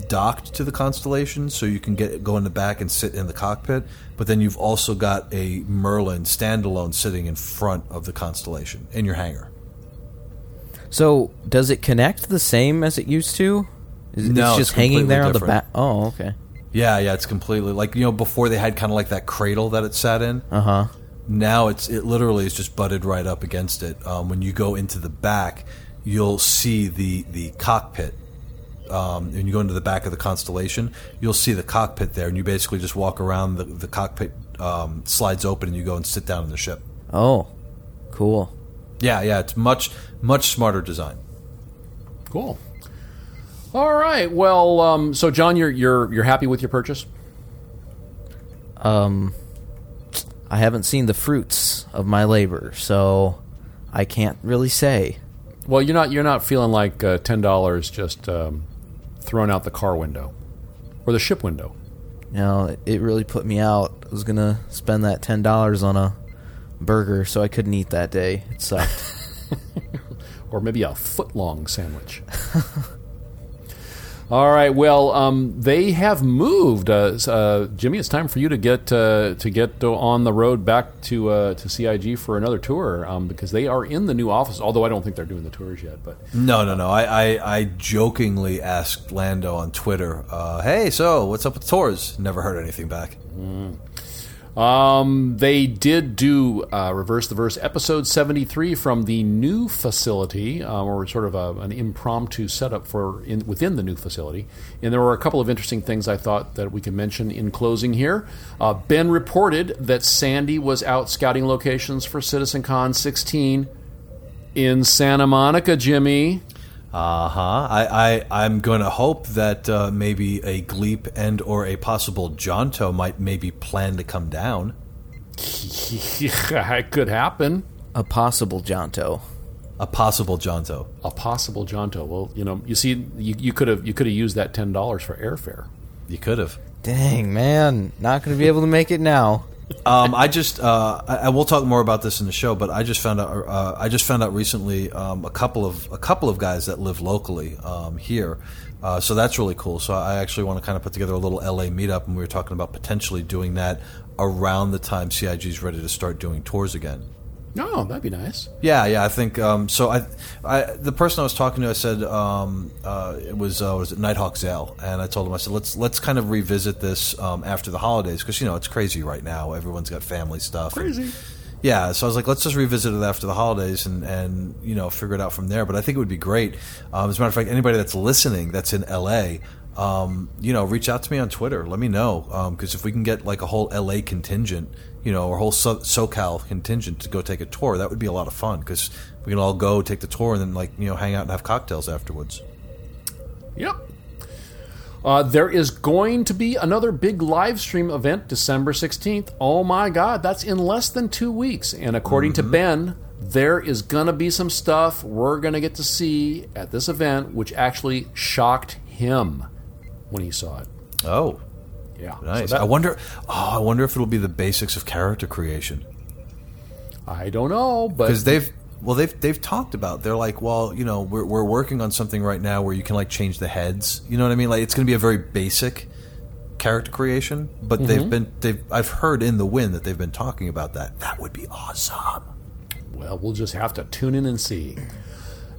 S2: docked to the Constellation, so you can get go in the back and sit in the cockpit. But then you've also got a Merlin standalone sitting in front of the Constellation in your hangar.
S1: So, does it connect the same as it used to? Is,
S2: No,
S1: it's just
S2: it's
S1: hanging there on the back. Oh, okay.
S2: Yeah, yeah, it's completely like you know before they had kind of like that cradle that it sat in.
S1: Uh huh.
S2: Now it's it literally is just butted right up against it. Um, when you go into the back, you'll see the the cockpit. Um, and you go into the back of the constellation, you'll see the cockpit there, and you basically just walk around. The, the cockpit um, slides open, and you go and sit down in the ship.
S1: Oh, cool.
S2: Yeah, yeah, it's much much smarter design.
S3: Cool. All right. Well, um, so John, you're you're you're happy with your purchase?
S1: Um, I haven't seen the fruits of my labor, so I can't really say.
S3: Well, you're not you're not feeling like uh, ten dollars just um, thrown out the car window or the ship window.
S1: Know, it, it really put me out. I was gonna spend that ten dollars on a burger, so I couldn't eat that day. It sucked. [laughs]
S3: or maybe a foot long sandwich. [laughs] All right. Well, um, they have moved. Uh, uh, Jimmy, it's time for you to get uh, to get on the road back to uh, to CIG for another tour um, because they are in the new office. Although I don't think they're doing the tours yet. But
S2: No, no, no. I, I, I jokingly asked Lando on Twitter, uh, "Hey, so what's up with tours?" Never heard anything back.
S3: Um, they did do uh, Reverse the Verse episode 73 from the new facility, um, or sort of a, an impromptu setup for in, within the new facility. And there were a couple of interesting things I thought that we could mention in closing here. Uh, ben reported that Sandi was out scouting locations for CitizenCon 16 in Santa Monica, Jimmy.
S2: Uh huh. I, I I'm going to hope that uh, maybe a Gleep and or a possible Jonto might maybe plan to come down. [laughs]
S3: it could happen.
S1: a possible Jonto.
S2: A possible Jonto.
S3: A possible Jonto. Well, you know, you see, you, you could have you could have used that ten dollars for airfare.
S2: You could have.
S1: Dang man, not gonna be able to make it now.
S2: Um, I just uh, I, I will talk more about this in the show, but I just found out uh, I just found out recently um, a couple of a couple of guys that live locally um, here, uh, so that's really cool. So I actually want to kind of put together a little LA meetup, and we were talking about potentially doing that around the time CIG is ready to start doing tours again.
S3: Oh, that'd be nice.
S2: Yeah, yeah, I think um, so. I, I, the person I was talking to, I said um, uh, it was uh, was it Nighthawk Zale, and I told him I said let's let's kind of revisit this um, after the holidays because you know it's crazy right now. Everyone's got family stuff. and-
S3: Crazy.
S2: yeah, so I was like, let's just revisit it after the holidays and, and you know figure it out from there. But I think it would be great. Um, as a matter of fact, anybody that's listening that's in LA, um, you know, reach out to me on Twitter. Let me know because if we can get like a whole LA contingent, you know, our whole so- SoCal contingent to go take a tour, that would be a lot of fun because we can all go take the tour and then like you know hang out and have cocktails afterwards.
S3: Yep. Uh, there is going to be another big live stream event December 16th. Oh my God, that's in less than two weeks. And according to Ben, there is going to be some stuff we're going to get to see at this event, which actually shocked him when he saw it.
S2: Oh,
S3: Yeah.
S2: nice.
S3: So that-
S2: I wonder. Oh, I wonder if it'll be the basics of character creation.
S3: I don't know, but
S2: because they've well they've they've talked about they're like well you know we're we're working on something right now where you can like change the heads you know what I mean like it's going to be a very basic character creation but
S3: Mm-hmm.
S2: they've been they've I've heard in the wind that they've been talking about that that would be awesome
S3: Well, we'll just have to tune in and see.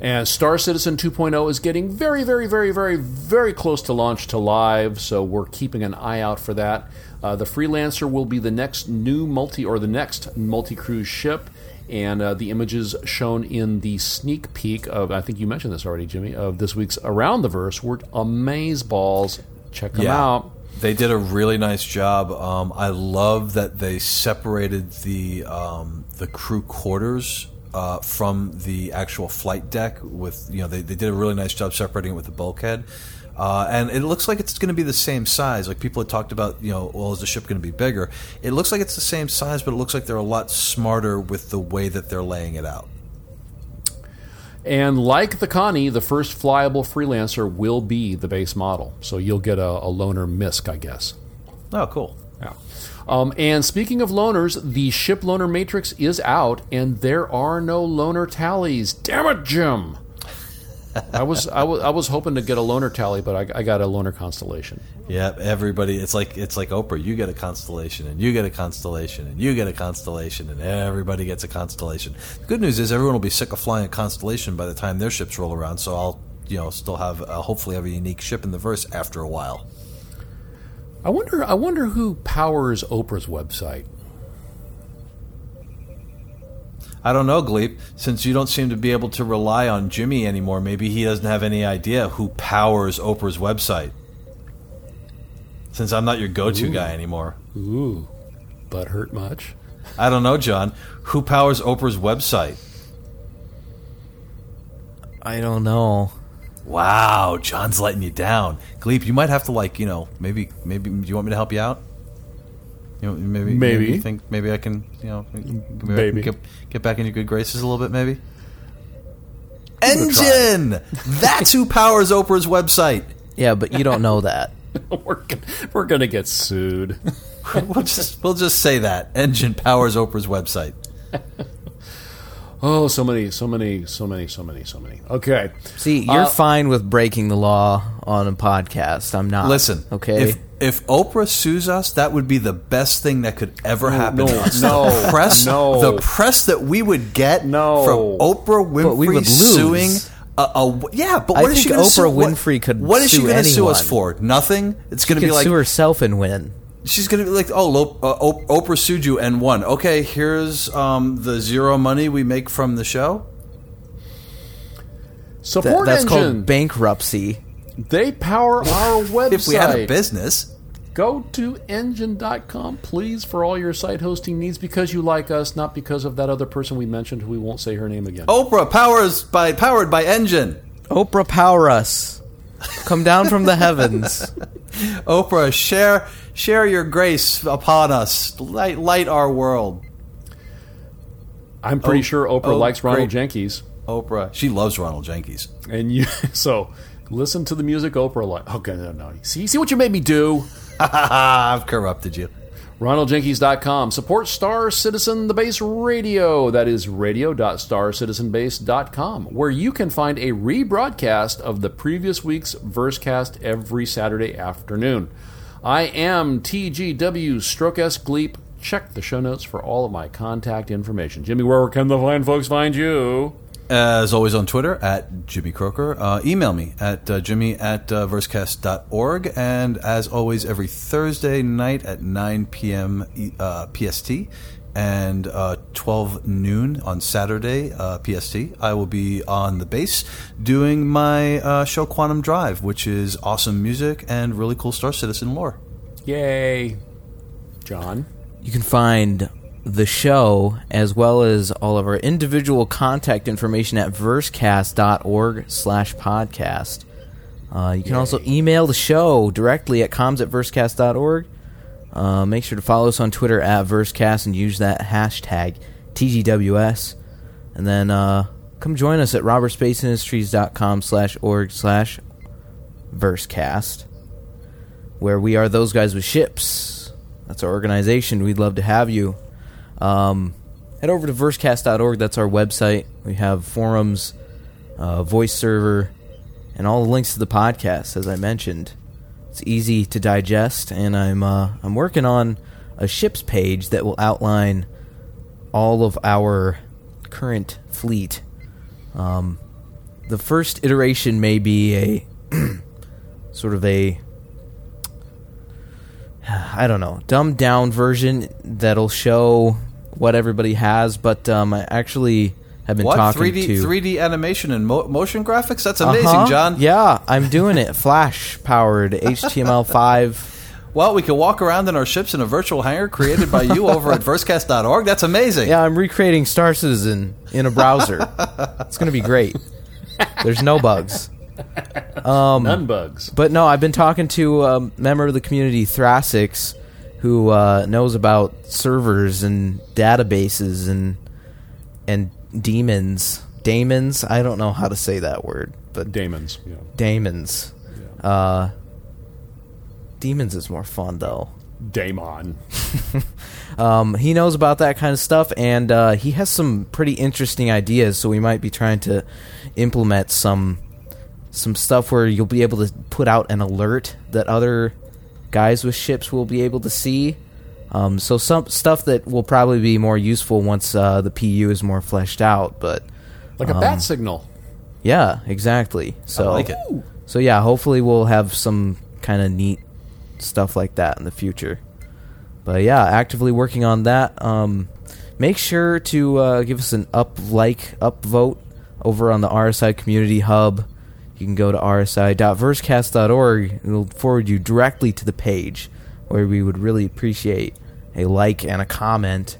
S3: And Star Citizen 2.0 is getting very, very, very, very, very close to launch to live, so we're keeping an eye out for that. Uh, the Freelancer will be the next new multi or the next multi cruise ship, and uh, the images shown in the sneak peek of I think you mentioned this already, Jimmy, of this week's Around the Verse were amaze balls. Check them out.
S2: They did a really nice job. Um, I love that they separated the um, the crew quarters uh, from the actual flight deck. With you know, they, they did a really nice job separating it with the bulkhead. Uh, and it looks like it's going to be the same size. Like people had talked about, you know, well, is the ship going to be bigger? It looks like it's the same size, but it looks like they're a lot smarter with the way that they're laying it out.
S3: And like the Connie, the first flyable freelancer will be the base model. So you'll get a, a loaner MISC, I guess.
S2: Oh, cool.
S3: Yeah. Um, and speaking of loaners, the ship loaner matrix is out, and there are no loaner tallies. Damn it, Jim! I was I was I was hoping to get a loaner tally, but I, I got a loaner constellation.
S2: Yeah, everybody. It's like it's like Oprah. You get a constellation, and you get a constellation, and you get a constellation, and everybody gets a constellation. The good news is everyone will be sick of flying a constellation by the time their ships roll around. So I'll you know still have uh, hopefully have a unique ship in the verse after a while.
S3: I wonder I wonder who powers Oprah's website.
S2: I don't know, Gleep. Since you don't seem to be able to rely on Jimmy anymore, maybe he doesn't have any idea who powers Oprah's website. Since I'm not your go-to
S3: Ooh.
S2: guy anymore.
S3: Ooh, butt hurt much?
S2: I don't know, John. Who powers Oprah's website?
S1: I don't know.
S2: Wow, John's letting you down. Gleep, you might have to like, you know, maybe maybe do you want me to help you out? You know, maybe
S3: Maybe.
S2: you think maybe I can, you know, maybe, I can get, get back in your good graces a little bit maybe.
S3: it a try.
S2: Enjin. That's who powers Oprah's website.
S1: Yeah, but you don't know that. [laughs]
S3: we're gonna, we're gonna get sued. [laughs]
S2: we'll just we'll just say that Enjin powers Oprah's website. [laughs]
S3: Oh, so many, so many, so many, so many, so many. Okay.
S1: See, you're
S3: Uh,
S1: fine with breaking the law on a podcast. I'm not.
S2: Listen,
S1: okay.
S2: If if Oprah sues us, that would be the best thing that could ever happen
S3: no,
S2: to us.
S3: no,
S2: the press,
S3: no.
S2: the press that we would get
S3: No.
S2: from Oprah Winfrey
S1: we would
S2: suing.
S1: lose.
S2: A, a, yeah, but
S1: I
S2: what is she going to
S1: Oprah
S2: sue? what-
S1: Winfrey could
S2: What is she
S1: sue
S2: gonna sue us for? Nothing. It's going to be like
S1: sue herself and win.
S2: She's going to be like, oh, Lo- uh, Oprah sued you and won. Okay, here's um, the zero money we make from the show.
S1: That-
S3: Support
S1: that's
S3: Enjin.
S1: called bankruptcy.
S3: they power our website. [laughs]
S2: If we had a business.
S3: Go to enjin.com, please, for all your site hosting needs because you like us, not because of that other person we mentioned who we won't say her name again.
S2: Oprah powers by powered by Enjin.
S1: Oprah, power us. Come down from the heavens. [laughs]
S2: Oprah, share share your grace upon us. Light light our world.
S3: I'm pretty
S2: oh,
S3: sure Oprah
S2: oh,
S3: likes Ronald
S2: great.
S3: Jenkins.
S2: Oprah, she loves Ronald Jenkins.
S3: And you, [laughs] so listen to the music Oprah like. Okay, no, no. See, see what you made me do? [laughs]
S2: I've corrupted you.
S3: RonaldJenkins.com. Support Star Citizen the Base Radio. That is radio.starcitizenbase.com, where you can find a rebroadcast of the previous week's Versecast every Saturday afternoon. I am TGW Stroke S Gleep. Check the show notes for all of my contact information. Jimmy, where can the fine folks find you?
S2: As always on Twitter, at Jimmy Croker. Uh, email me at uh, jimmy at uh, versecast.org. And as always, every Thursday night at 9 p.m. E- uh, PST and uh, 12 noon on Saturday uh, PST, I will be on the base doing my uh, show Quantum Drive, which is awesome music and really cool Star Citizen lore.
S3: Yay. John.
S1: You can find the show as well as all of our individual contact information at versecast.org slash podcast. Uh, you can also email the show directly at comms at versecast.org. Uh, make sure to follow us on Twitter at versecast and use that hashtag TGWS. And then uh, come join us at robertspaceindustries.com slash org slash versecast where we are those guys with ships. That's our organization. We'd love to have you. Um, head over to versecast.org. That's our website. We have forums, uh, voice server, and all the links to the podcast. As I mentioned, it's easy to digest, and I'm uh, I'm working on a ships page that will outline all of our current fleet. Um, the first iteration may be a [clears throat] sort of a [sighs] I don't know, dumbed down version that'll show what everybody has, but um, I actually have been
S2: What?
S1: talking
S2: 3D,
S1: to
S2: 3D animation and mo- motion graphics? That's amazing,
S1: Uh-huh.
S2: John.
S1: Yeah, I'm doing it. Flash powered [laughs] HTML5.
S2: Well, we can walk around in our ships in a virtual hangar created by you over at versecast.org. That's amazing.
S1: Yeah, I'm recreating Star Citizen in a browser. it's going to be great. There's no bugs. Um,
S3: None bugs.
S1: But no, I've been talking to a member of the community, Thrasix, who uh, knows about servers and databases and and demons. Daemons. I don't know how to say that word, but
S3: Damons. Yeah.
S1: daemons. Uh, demons is more fun though.
S3: Daemon. [laughs]
S1: Um, he knows about that kind of stuff, and uh, he has some pretty interesting ideas. So we might be trying to implement some some stuff where you'll be able to put out an alert that other guys with ships will be able to see. Um, so some stuff that will probably be more useful once uh, the PU is more fleshed out. But
S3: Like a bat signal.
S1: yeah, exactly. So
S2: I like it.
S1: So yeah, hopefully we'll have some kind of neat stuff like that in the future. But yeah, actively working on that. Um, make sure to uh, give us an up like up vote over on the RSI Community Hub. You can go to rsi.versecast.org. And it'll forward you directly to the page where we would really appreciate a like and a comment.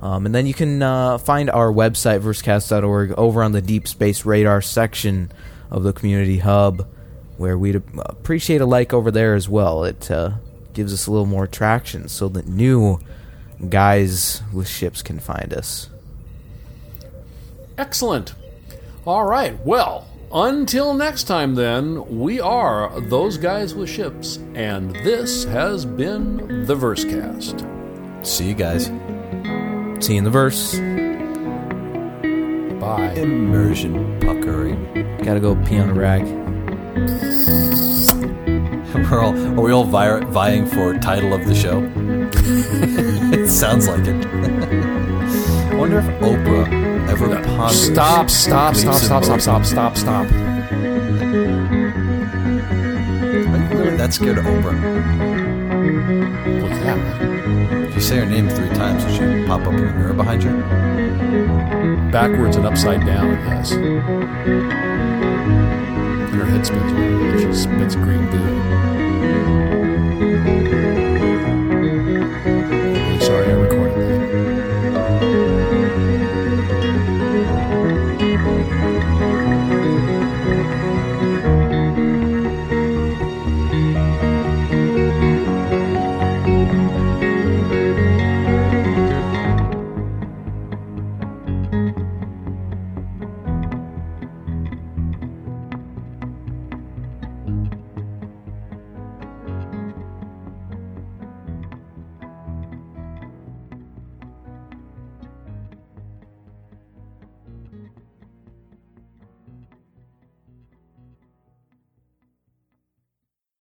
S1: Um, and then you can uh, find our website, versecast.org, over on the Deep Space Radar section of the Community Hub, where we'd appreciate a like over there as well. It uh, gives us a little more traction so that new guys with ships can find us.
S3: Excellent. All right. Well, until next time, then, we are those guys with ships, and this has been the Versecast.
S2: See you guys.
S1: See you in the verse.
S3: Bye.
S2: Immersion puckering.
S1: Gotta go pee on a rag. [laughs]
S2: We're all, are we all vi- vying for title of the show? [laughs] it sounds like it. [laughs] I wonder if Oprah ever ponders.
S3: Stop, stop, stop, stop, stop, stop, stop, stop.
S2: Really that scared Oprah?
S3: Well, yeah.
S2: If you say her name three times, does she pop up in the mirror behind you?
S3: Backwards and upside down, yes. And her head spins around and she spits green goo.